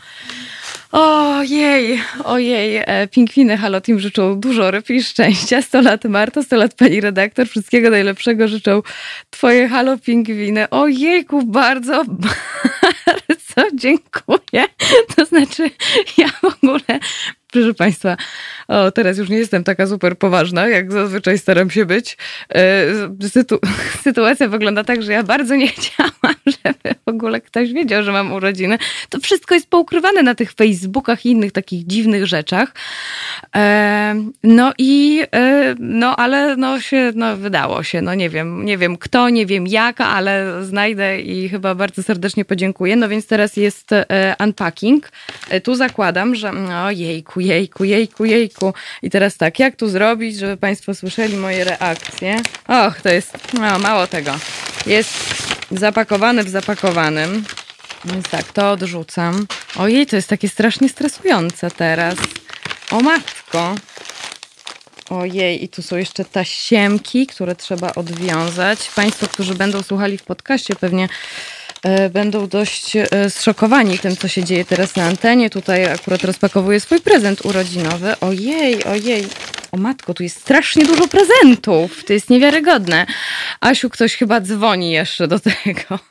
Ojej, ojej, e, pingwiny Halo Team życzą dużo ryb i szczęścia. 100 lat Marto, 100 lat pani redaktor, wszystkiego najlepszego życzą twoje Halo Pingwiny. Ojejku, bardzo, bardzo dziękuję. To znaczy, ja w ogóle proszę Państwa, o, teraz już nie jestem taka super poważna, jak zazwyczaj staram się być. E, sytu sytuacja wygląda tak, że ja bardzo nie chciałam, żeby w ogóle ktoś wiedział, że mam urodziny. To wszystko jest poukrywane na tych Facebookach i innych takich dziwnych rzeczach. E, no i, e, no ale no się, no wydało się, no nie wiem, nie wiem kto, nie wiem jak, ale znajdę i chyba bardzo serdecznie podziękuję. No więc teraz jest unpacking. Tu zakładam, że ojejku, jejku, jejku, jejku. I teraz tak, jak tu zrobić, żeby Państwo słyszeli moje reakcje? Och, to jest, no mało tego. Jest zapakowany w zapakowanym. Więc tak, to odrzucam. Ojej, to jest takie strasznie stresujące teraz. O matko. Ojej, i tu są jeszcze tasiemki, które trzeba odwiązać. Państwo, którzy będą słuchali w podcaście, pewnie będą dość e, zszokowani tym, co się dzieje teraz na antenie. Tutaj akurat rozpakowuję swój prezent urodzinowy. Ojej, ojej. O matko, tu jest strasznie dużo prezentów. To jest niewiarygodne. Asiu, ktoś chyba dzwoni jeszcze do tego.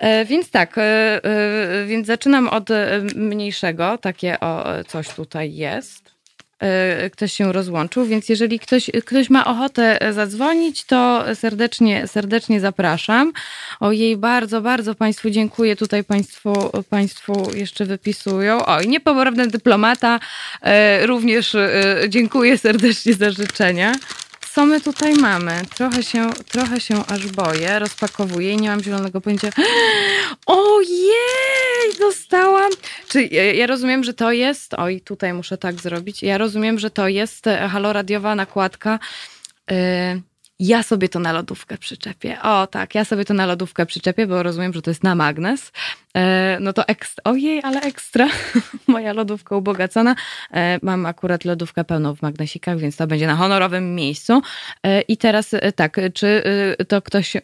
E, więc tak, więc zaczynam od mniejszego. Takie o, coś tutaj jest. E, ktoś się rozłączył, więc jeżeli ktoś, ktoś ma ochotę zadzwonić, to serdecznie, serdecznie zapraszam. Ojej, bardzo, bardzo Państwu dziękuję. Tutaj Państwu, państwu jeszcze wypisują. Oj, niepoprawny dyplomata, e, również e, dziękuję serdecznie za życzenia co my tutaj mamy? Trochę się, trochę się aż boję, rozpakowuję i nie mam zielonego pojęcia. Ojej, dostałam. Czy ja rozumiem, że to jest. Oj, tutaj muszę tak zrobić. Ja rozumiem, że to jest e, haloradiowa nakładka. Yy, ja sobie to na lodówkę przyczepię. O tak, ja sobie to na lodówkę przyczepię, bo rozumiem, że to jest na magnes. E, no to ekstra, ojej, ale ekstra. Moja lodówka ubogacona. E, mam akurat lodówkę pełną w magnesikach, więc to będzie na honorowym miejscu. E, I teraz e, tak, czy e, to ktoś, e,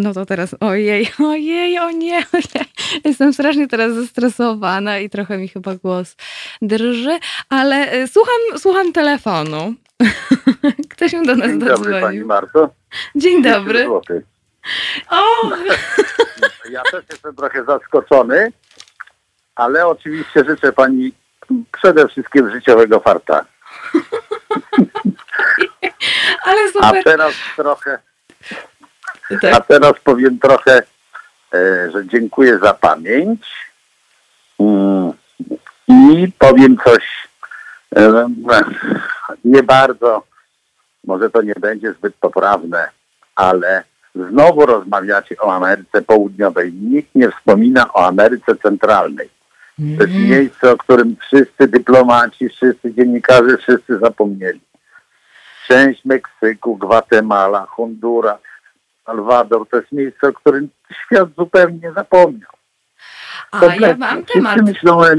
no to teraz ojej, ojej, o nie. Jestem strasznie teraz zestresowana i trochę mi chyba głos drży, ale słucham, słucham telefonu. Ktoś mi do nas Dzień. Dobry, pani Marto. Dzień dobry. O! Ja też jestem trochę zaskoczony, ale oczywiście życzę pani przede wszystkim życiowego farta. Ale A super. teraz trochę, a Tak. teraz powiem trochę, e, że dziękuję za pamięć. Mm, I powiem coś nie bardzo, może to nie będzie zbyt poprawne, ale znowu rozmawiacie o Ameryce Południowej. Nikt nie wspomina o Ameryce Centralnej. To jest miejsce, o którym wszyscy dyplomaci, wszyscy dziennikarze, wszyscy zapomnieli. Część Meksyku, Gwatemala, Honduras, Salwador to jest miejsce, o którym świat zupełnie zapomniał. A ja Kompletnie. mam Wszyscy temat. myślą o. E,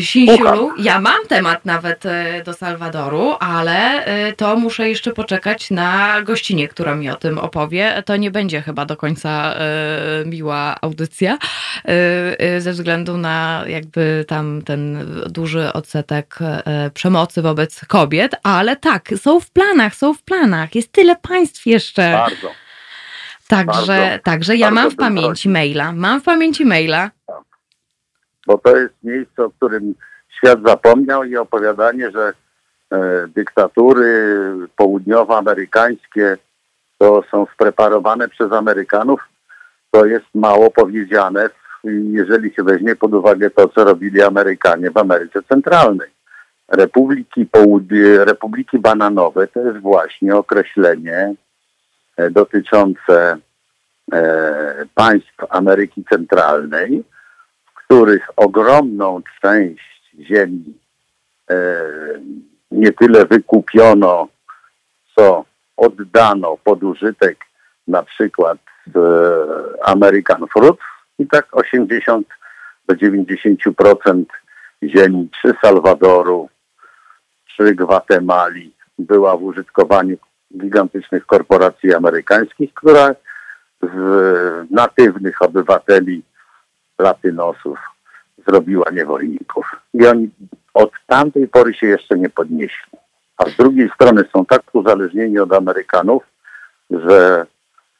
Sinsiulu, ja mam temat nawet e, do Salwadoru, ale e, to muszę jeszcze poczekać na gościnie, która mi o tym opowie. To nie będzie chyba do końca e, miła audycja, e, e, ze względu na jakby tam ten duży odsetek e, przemocy wobec kobiet, ale tak, są w planach, są w planach. Jest tyle państw jeszcze. Bardzo. Także, bardzo, także ja bardzo mam w pamięci prosił. maila. Mam w pamięci maila. Bo to jest miejsce, o którym świat zapomniał i opowiadanie, że e, dyktatury południowoamerykańskie to są spreparowane przez Amerykanów, to jest mało powiedziane, jeżeli się weźmie pod uwagę to, co robili Amerykanie w Ameryce Centralnej. Republiki, Połud- Republiki Bananowe to jest właśnie określenie e, dotyczące e, państw Ameryki Centralnej, których ogromną część ziemi e, nie tyle wykupiono, co oddano pod użytek na przykład e, American Fruit i tak 80 do 90% ziemi czy Salwadoru, czy Gwatemali była w użytkowaniu gigantycznych korporacji amerykańskich, która z natywnych obywateli latynosów zrobiła niewolników. I oni od tamtej pory się jeszcze nie podnieśli. A z drugiej strony są tak uzależnieni od Amerykanów, że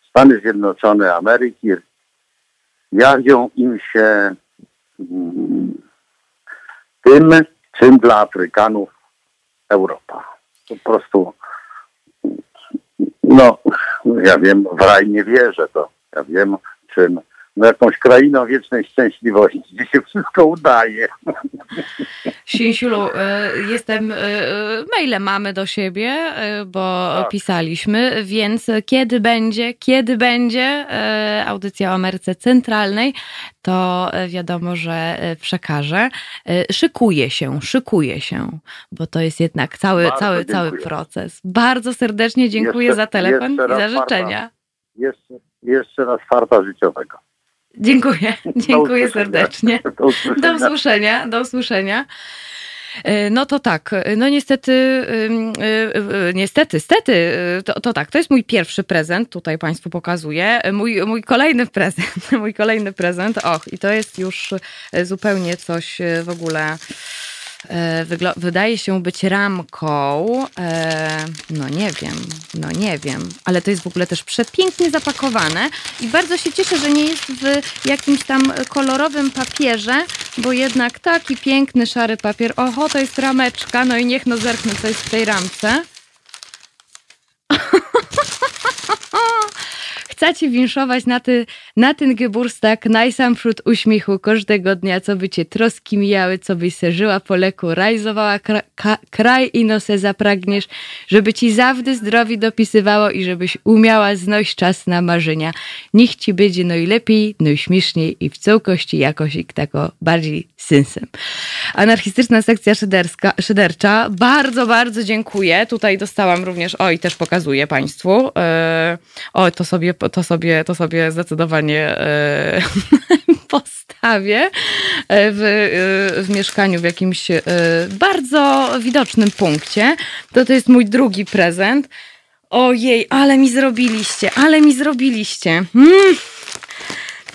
Stany Zjednoczone Ameryki jawią im się mm, tym, czym dla Afrykanów Europa. Po prostu, no, ja wiem, w raj nie wierzę to. Ja wiem, czym, no jakąś krainą wiecznej szczęśliwości, gdzie się wszystko udaje. Sinsiulu, e, jestem, e, e, maile mamy do siebie, bo Tak. pisaliśmy, więc kiedy będzie, kiedy będzie audycja o Ameryce Centralnej, to wiadomo, że przekażę. Szykuje się, szykuje się, bo to jest jednak cały, Bardzo cały, cały dziękuję. proces. Bardzo serdecznie dziękuję Jeszcze- za telefon i za życzenia. Jeszcze, jeszcze raz farta życiowego. Dziękuję, dziękuję serdecznie. Do usłyszenia. Do usłyszenia, do usłyszenia. E, No to tak, e, no niestety, y, niestety, stety, to, to tak, to jest mój pierwszy prezent, tutaj Państwu pokazuję. Mój, mój kolejny prezent, mój kolejny prezent, och, i to jest już e, zupełnie coś e, w ogóle, e, wydaje się być ramką, e, no nie wiem, no nie wiem, ale to jest w ogóle też przepięknie zapakowane i bardzo się cieszę, że nie jest w jakimś tam kolorowym papierze, bo jednak taki piękny, szary papier. Oho, to jest rameczka, no i niech no zerknę, co jest w tej ramce. Chcecie winszować na, ty, na ten Geburstag najsamszut uśmiechu każdego dnia, co by cię troski mijały, co byś se żyła po leku, rajzowała kra, ka, kraj i no se zapragniesz, żeby ci zawdy zdrowi dopisywało i żebyś umiała znosić czas na marzenia. Niech ci będzie no i lepiej, no i w całości jakoś i tako bardziej synsem. Anarchistyczna sekcja szyderska, szydercza. Bardzo, bardzo dziękuję. Tutaj dostałam również, o i też pokazuję Państwu. E, o, to sobie, to sobie, to sobie zdecydowanie e, postawię e, w, w mieszkaniu w jakimś bardzo widocznym punkcie. To to jest mój drugi prezent. Ojej, ale mi zrobiliście, ale mi zrobiliście. Mm.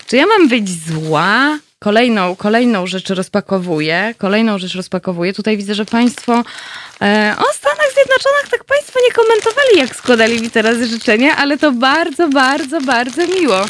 Czy ja mam być zła? Kolejną, kolejną rzecz rozpakowuję. Kolejną rzecz rozpakowuję. Tutaj widzę, że Państwo e, o Stanach Zjednoczonych tak Państwo nie komentowali, jak składali mi teraz życzenia, ale to bardzo, bardzo, bardzo miło.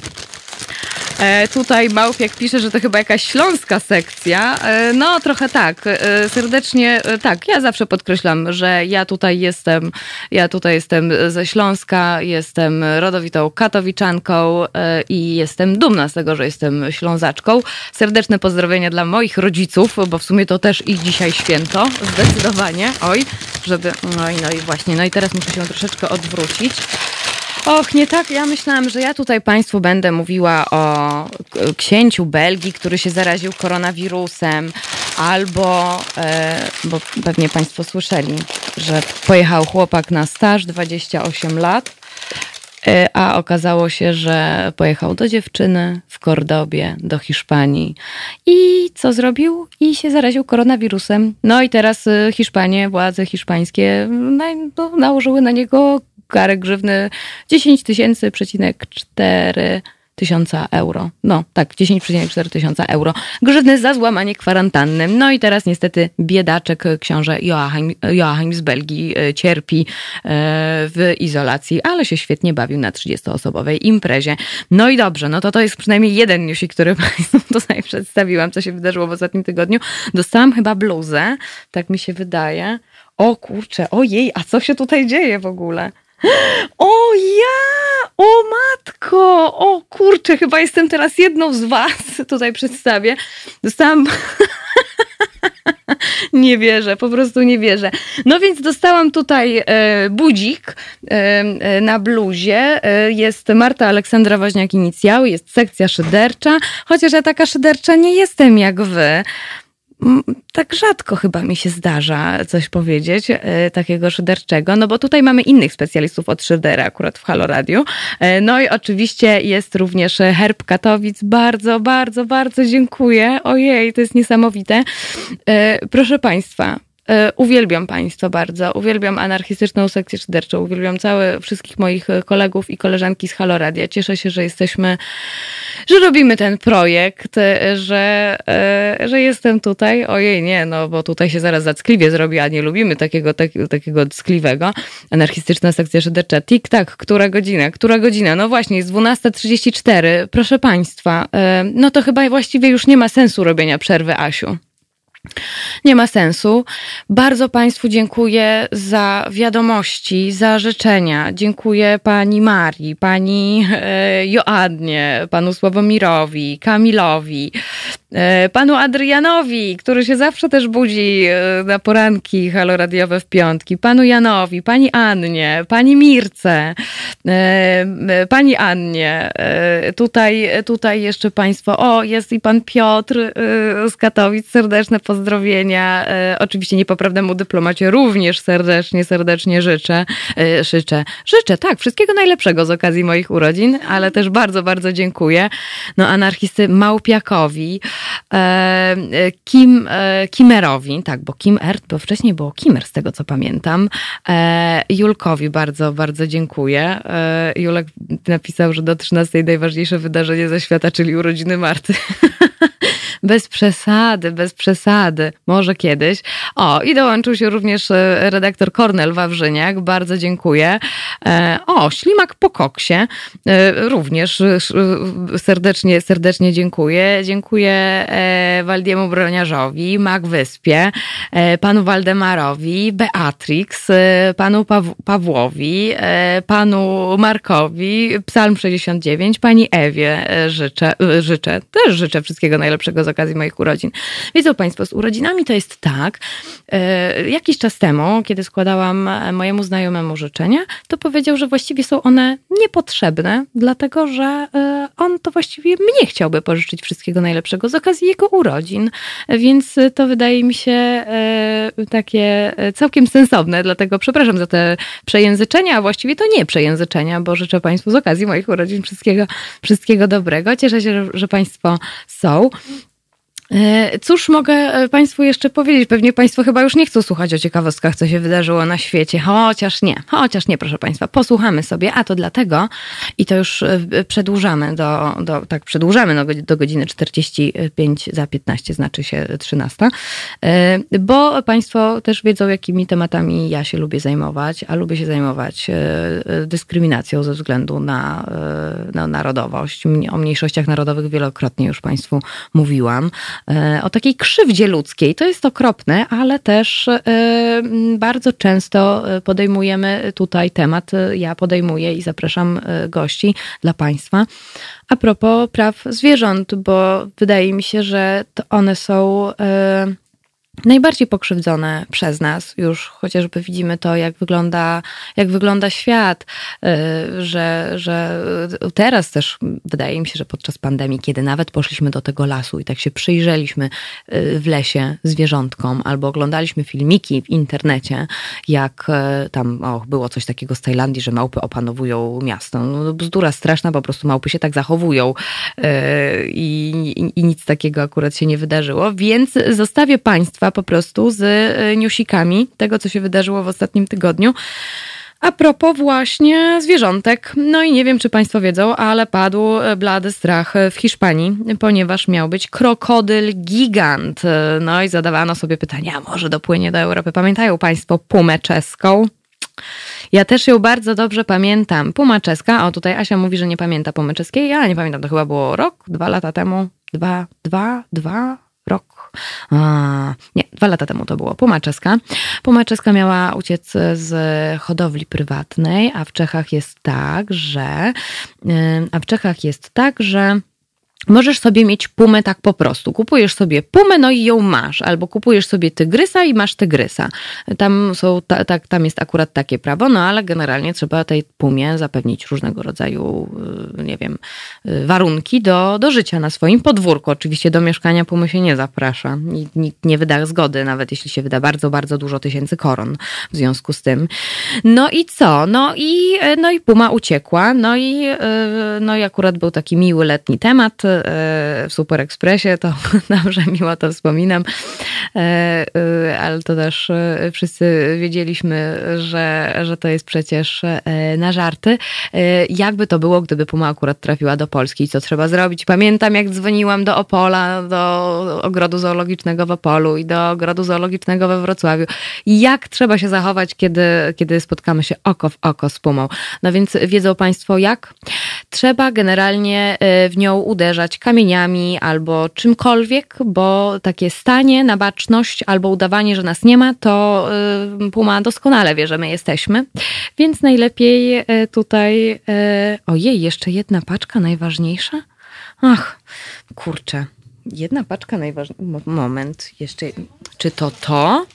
E, tutaj Małpiak pisze, że to chyba jakaś śląska sekcja. E, no, trochę tak. E, serdecznie e, tak. Ja zawsze podkreślam, że ja tutaj jestem, ja tutaj jestem ze Śląska, jestem rodowitą katowiczanką e, i jestem dumna z tego, że jestem ślązaczką. Serdeczne pozdrowienia dla moich rodziców, bo w sumie to też ich dzisiaj święto. Zdecydowanie. Oj, żeby. No i, no i właśnie. No i teraz muszę się troszeczkę odwrócić. Och, nie tak. Ja myślałam, że ja tutaj Państwu będę mówiła o księciu Belgii, który się zaraził koronawirusem, albo, e, bo pewnie Państwo słyszeli, że pojechał chłopak na staż 28 lat, a okazało się, że pojechał do dziewczyny w Kordobie, do Hiszpanii. I co zrobił? I się zaraził koronawirusem. No i teraz e, Hiszpanie, władze hiszpańskie na, no, nałożyły na niego karę grzywny 10 tysięcy przecinek 4 tysiąca euro. No tak, 10,4 tysiąca euro. Grzywny za złamanie kwarantanny. No i teraz niestety biedaczek książę Joachim, Joachim z Belgii e, cierpi e, w izolacji, ale się świetnie bawił na 30-osobowej imprezie. No i dobrze, no to to jest przynajmniej jeden newsik, który Państwu tutaj przedstawiłam, co się wydarzyło w ostatnim tygodniu. Dostałam chyba bluzę, tak mi się wydaje. O kurczę, ojej, a co się tutaj dzieje w ogóle? O ja! O matko! O kurczę, chyba jestem teraz jedną z was. Tutaj przedstawię. Dostałam... nie wierzę, po prostu nie wierzę. No więc dostałam tutaj e, budzik e, e, na bluzie. Jest Marta Aleksandra Woźniak inicjały, jest sekcja szydercza, chociaż ja taka szydercza nie jestem jak wy tak rzadko chyba mi się zdarza coś powiedzieć e, takiego szyderczego, no bo tutaj mamy innych specjalistów od szydera akurat w Halo Radio. E, no i oczywiście jest również Herb Katowic. Bardzo, bardzo, bardzo dziękuję. Ojej, to jest niesamowite. E, proszę Państwa, uwielbiam Państwa bardzo, uwielbiam anarchistyczną sekcję szyderczą, uwielbiam całe, wszystkich moich kolegów i koleżanki z Haloradia. Cieszę się, że jesteśmy, że robimy ten projekt, e, że, e, że jestem tutaj. Ojej, nie, no bo tutaj się zaraz zackliwie zrobi, a nie lubimy takiego, tak, takiego ckliwego. Anarchistyczna sekcja szydercza. Tik-tak, która godzina? Która godzina? No właśnie, jest 12.34. Proszę Państwa, no to chyba właściwie już nie ma sensu robienia przerwy, Asiu. Nie ma sensu. Bardzo Państwu dziękuję za wiadomości, za życzenia. Dziękuję Pani Marii, Pani e, Joannie, Panu Sławomirowi, Kamilowi, Panu Adrianowi, który się zawsze też budzi e, na poranki haloradiowe w piątki, Panu Janowi, Pani Annie, Pani Mirce, Pani Annie. Tutaj, tutaj jeszcze Państwo, o jest i Pan Piotr z Katowic, serdeczne pozdrowienia. E, oczywiście niepoprawnemu dyplomacie również serdecznie, serdecznie życzę. E, życzę, życzę, tak, wszystkiego najlepszego z okazji moich urodzin, ale też bardzo, bardzo dziękuję. No, anarchisty Małpiakowi, e, Kim, Kimerowi, tak, bo Kim Ert, bo wcześniej było Kimer, z tego co pamiętam. Julkowi bardzo, bardzo dziękuję. Julek napisał, że do 13 najważniejsze wydarzenie ze świata, czyli urodziny Marty. bez przesady, bez przesady, może kiedyś. O, i dołączył się również e, redaktor Kornel Wawrzyniak, bardzo dziękuję. E, o, Ślimak po koksie, e, również serdecznie, serdecznie dziękuję. Dziękuję Waldiemu Broniarzowi, Mag Wyspie, panu Waldemarowi, Beatrix, panu Paw Pawłowi, panu Markowi, Psalm 69, pani Ewie życzę, życzę, też życzę wszystkiego najlepszego okazji moich urodzin. Wiedzą Państwo, z urodzinami to jest tak. E, jakiś czas temu, kiedy składałam mojemu znajomemu życzenia, to powiedział, że właściwie są one niepotrzebne, dlatego że e, on to właściwie mnie chciałby pożyczyć wszystkiego najlepszego z okazji jego urodzin. Więc to wydaje mi się e, takie całkiem sensowne, dlatego przepraszam za te przejęzyczenia, a właściwie to nie przejęzyczenia, bo życzę Państwu z okazji moich urodzin wszystkiego, wszystkiego dobrego. Cieszę się, że Państwo są. E, cóż mogę e, Państwu jeszcze powiedzieć? Pewnie Państwo chyba już nie chcą słuchać o ciekawostkach, co się wydarzyło na świecie. Chociaż nie, chociaż nie, proszę Państwa. Posłuchamy sobie, a to dlatego, i to już e, przedłużamy do, do tak, przedłużamy do, do godziny 45 za 15, znaczy się 13, bo Państwo też wiedzą, jakimi tematami ja się lubię zajmować, a lubię się zajmować dyskryminacją ze względu na, na narodowość. O mniejszościach narodowych wielokrotnie już Państwu mówiłam. E, o takiej krzywdzie ludzkiej. To jest okropne, ale też e, bardzo często podejmujemy tutaj temat, ja podejmuję i zapraszam e, gości dla Państwa. A propos praw zwierząt, bo wydaje mi się, że one są najbardziej pokrzywdzone przez nas. Już chociażby widzimy to, jak wygląda, jak wygląda świat, y, że, że teraz też wydaje mi się, że podczas pandemii, kiedy nawet poszliśmy do tego lasu i tak się przyjrzeliśmy y, w lesie zwierzątkom, albo oglądaliśmy filmiki w internecie, jak y, tam o, było coś takiego z Tajlandii, że małpy opanowują miasto. No, bzdura straszna, po prostu małpy się tak zachowują i, i, i nic takiego akurat się nie wydarzyło, więc zostawię Państwa po prostu z e, newsikami tego, co się wydarzyło w ostatnim tygodniu. A propos właśnie zwierzątek. No i nie wiem, czy Państwo wiedzą, ale padł e, blady strach w Hiszpanii, ponieważ miał być krokodyl gigant. No i zadawano sobie pytania, może dopłynie do Europy. Pamiętają Państwo pumę czeską? Ja też ją bardzo dobrze pamiętam. Puma czeska, o tutaj Asia mówi, że nie pamięta pumy czeskiej. Ja nie pamiętam, to chyba było rok, dwa lata temu. Dwa, dwa, dwa, rok, a, nie, dwa lata temu to było. Puma czeska. Puma czeska miała uciec z hodowli prywatnej, a w Czechach jest tak, że a w Czechach jest tak, że Możesz sobie mieć pumę tak po prostu. Kupujesz sobie pumę, no i ją masz. Albo kupujesz sobie tygrysa i masz tygrysa. Tam, są, ta, ta, tam jest akurat takie prawo, no ale generalnie trzeba tej pumie zapewnić różnego rodzaju, y, nie wiem, y, warunki do, do życia na swoim podwórku. Oczywiście do mieszkania pumy się nie zaprasza. Nikt nie wyda zgody, nawet jeśli się wyda bardzo, bardzo dużo tysięcy koron w związku z tym. No i co? No i, no i puma uciekła. No i, y, no i akurat był taki miły letni temat w Super Expressie, to dobrze miło to wspominam, e, e, ale to też wszyscy wiedzieliśmy, że, że to jest przecież na żarty. Jakby to było, gdyby Puma akurat trafiła do Polski i co trzeba zrobić? Pamiętam, jak dzwoniłam do Opola, do ogrodu zoologicznego w Opolu i do ogrodu zoologicznego we Wrocławiu. Jak trzeba się zachować, kiedy, kiedy spotkamy się oko w oko z Pumą? No więc wiedzą Państwo jak? Trzeba generalnie w nią uderzać uderzać kamieniami albo czymkolwiek, bo takie stanie na baczność albo udawanie, że nas nie ma, to y, Puma doskonale wie, że my jesteśmy. Więc najlepiej y, tutaj. Y, ojej, jeszcze jedna paczka najważniejsza? Ach, kurczę. Jedna paczka najważniejsza. Moment, jeszcze. Czy to to?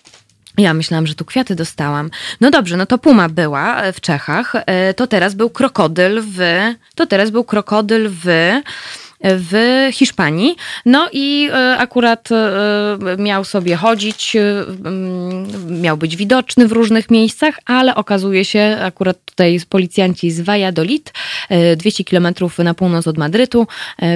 Ja myślałam, że tu kwiaty dostałam. No dobrze, no to puma była w Czechach. To teraz był krokodyl w. To teraz był krokodyl w w Hiszpanii. No i e, akurat e, miał sobie chodzić, e, miał być widoczny w różnych miejscach, ale okazuje się, akurat tutaj policjanci z Valladolid, 200 kilometrów na północ od Madrytu,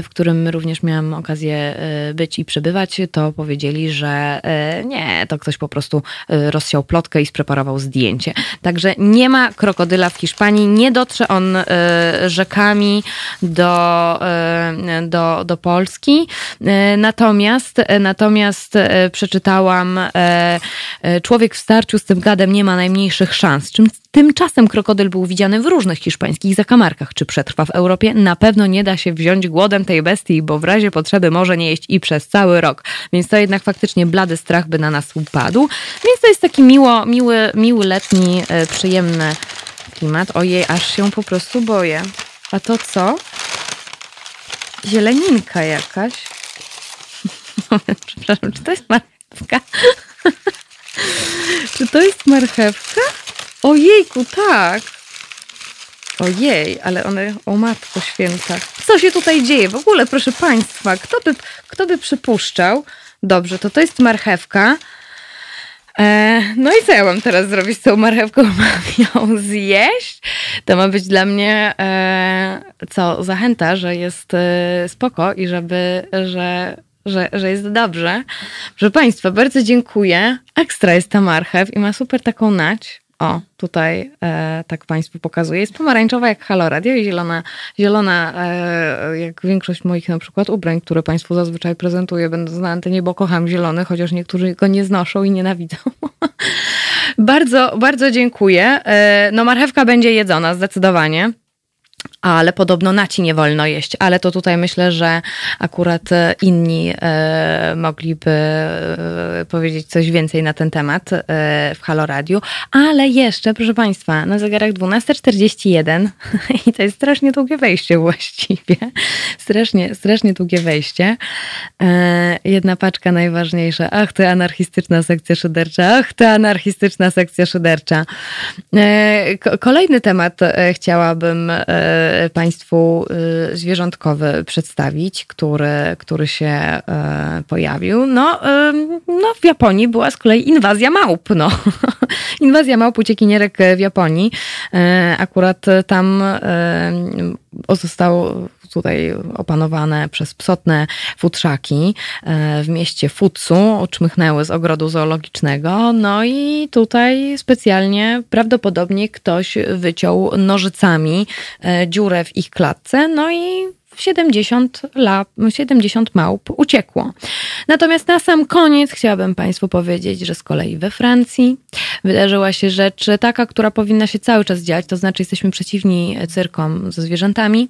w którym również miałam okazję być i przebywać, to powiedzieli, że nie, to ktoś po prostu rozsiał plotkę i spreparował zdjęcie. Także nie ma krokodyla w Hiszpanii, nie dotrze on rzekami do do, do Polski. E, natomiast, e, natomiast e, przeczytałam, człowiek w starciu z tym gadem nie ma najmniejszych szans. Czym Tymczasem krokodyl był widziany w różnych hiszpańskich zakamarkach. Czy przetrwa w Europie? Na pewno nie da się wziąć głodem tej bestii, bo w razie potrzeby może nie jeść i przez cały rok. Więc to jednak faktycznie blady strach by na nas upadł. Więc to jest taki miło, miły, miły letni, przyjemny klimat. Ojej, aż się po prostu boję. A to co? Zieleninka jakaś. Przepraszam, czy to jest marchewka? czy to jest marchewka? Ojejku, tak. Ojej, ale one, o matko święta. Co się tutaj dzieje? W ogóle, proszę Państwa, kto by, kto by przypuszczał? Dobrze, to to jest marchewka. E, no i co ja mam teraz zrobić z tą marchewką? Mam ją zjeść? To ma być dla mnie e, co zachęta, że jest e, spoko i żeby, że że, że jest dobrze. Proszę Państwa, bardzo dziękuję. Ekstra jest ta marchew i ma super taką nać. O, tutaj e, tak Państwu pokazuję. Jest pomarańczowa jak Halo i zielona, zielona e, jak większość moich na przykład ubrań, które Państwu zazwyczaj prezentuję, będąc na antenie, bo kocham zielony, chociaż niektórzy go nie znoszą i nienawidzą. bardzo, bardzo dziękuję. E, no marchewka będzie jedzona zdecydowanie ale podobno naci nie wolno jeść. Ale to tutaj myślę, że akurat e, inni e, mogliby e, powiedzieć coś więcej na ten temat e, w Halo Radio. Ale jeszcze, proszę Państwa, na zegarach 12.41 i to jest strasznie długie wejście właściwie. Strasznie, strasznie długie wejście. E, jedna paczka najważniejsza. Ach, to anarchistyczna sekcja szydercza. Ach, to anarchistyczna sekcja szydercza. E, kolejny temat chciałabym Państwu y, zwierzątkowy przedstawić, który, który się y, pojawił. No, no, w Japonii była z kolei inwazja małp. No. inwazja małp uciekinierek w Japonii. Y, akurat tam został tutaj opanowane przez psotne futrzaki w mieście Futsu, uczmychnęły z ogrodu zoologicznego. No i tutaj specjalnie prawdopodobnie ktoś wyciął nożycami dziurę w ich klatce, no i 70, lap, 70 małp uciekło. Natomiast na sam koniec chciałabym Państwu powiedzieć, że z kolei we Francji wydarzyła się rzecz taka, która powinna się cały czas dziać, to znaczy jesteśmy przeciwni cyrkom ze zwierzętami.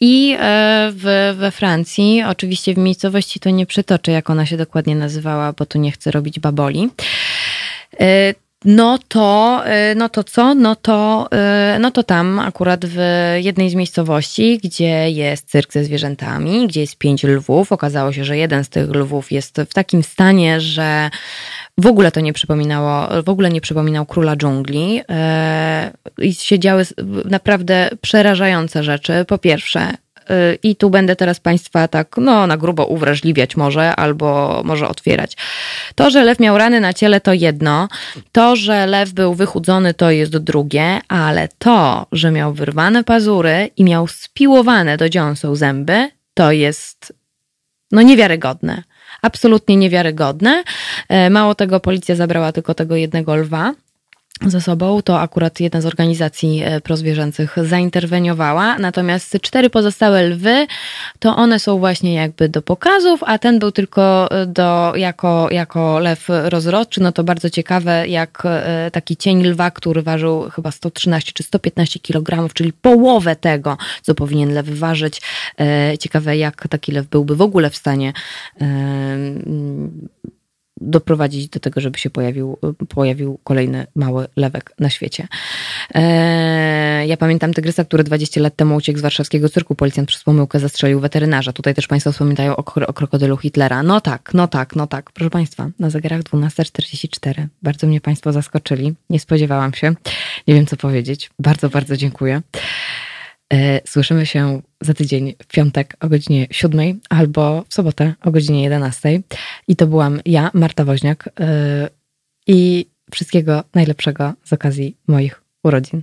I e, w, we Francji, oczywiście w miejscowości to nie przytoczę, jak ona się dokładnie nazywała, bo tu nie chcę robić baboli. E, no to, y, no to co? No to, no to tam akurat w jednej z miejscowości, gdzie jest cyrk ze zwierzętami, gdzie jest pięć lwów, okazało się, że jeden z tych lwów jest w takim stanie, że w ogóle to nie przypominało, w ogóle nie przypominał króla dżungli. Y, I się działy naprawdę przerażające rzeczy. Po pierwsze, Y, I tu będę teraz Państwa tak, no, na grubo uwrażliwiać może, albo może otwierać. To, że lew miał rany na ciele, to jedno. To, że lew był wychudzony, to jest drugie, ale to, że miał wyrwane pazury i miał spiłowane do dziąseł zęby, to jest no niewiarygodne. Absolutnie niewiarygodne. E, mało tego, policja zabrała tylko tego jednego lwa ze sobą, to akurat jedna z organizacji e, prozwierzęcych zainterweniowała. Natomiast cztery pozostałe lwy, to one są właśnie jakby do pokazów, a ten był tylko e, do, jako, jako lew rozrodczy. No to bardzo ciekawe, jak e, taki cień lwa, który ważył chyba 113 czy 115 kg, czyli połowę tego, co powinien lew ważyć. Ciekawe, jak taki lew byłby w ogóle w stanie doprowadzić do tego, żeby się pojawił, pojawił kolejny mały lewek na świecie. Eee, ja pamiętam tygrysa, który 20 lat temu uciekł z warszawskiego cyrku. Policjant przez pomyłkę zastrzelił weterynarza. Tutaj też Państwo wspominają o, o krokodylu Hitlera. No tak, no tak, no tak. Proszę Państwa, na zegarach 12.44. Bardzo mnie Państwo zaskoczyli. Nie spodziewałam się. Nie wiem, co powiedzieć. Bardzo, bardzo dziękuję. E, słyszymy się za tydzień w piątek o godzinie 7 albo w sobotę o godzinie 11. I to byłam ja, Marta Woźniak. E, I wszystkiego najlepszego z okazji moich urodzin.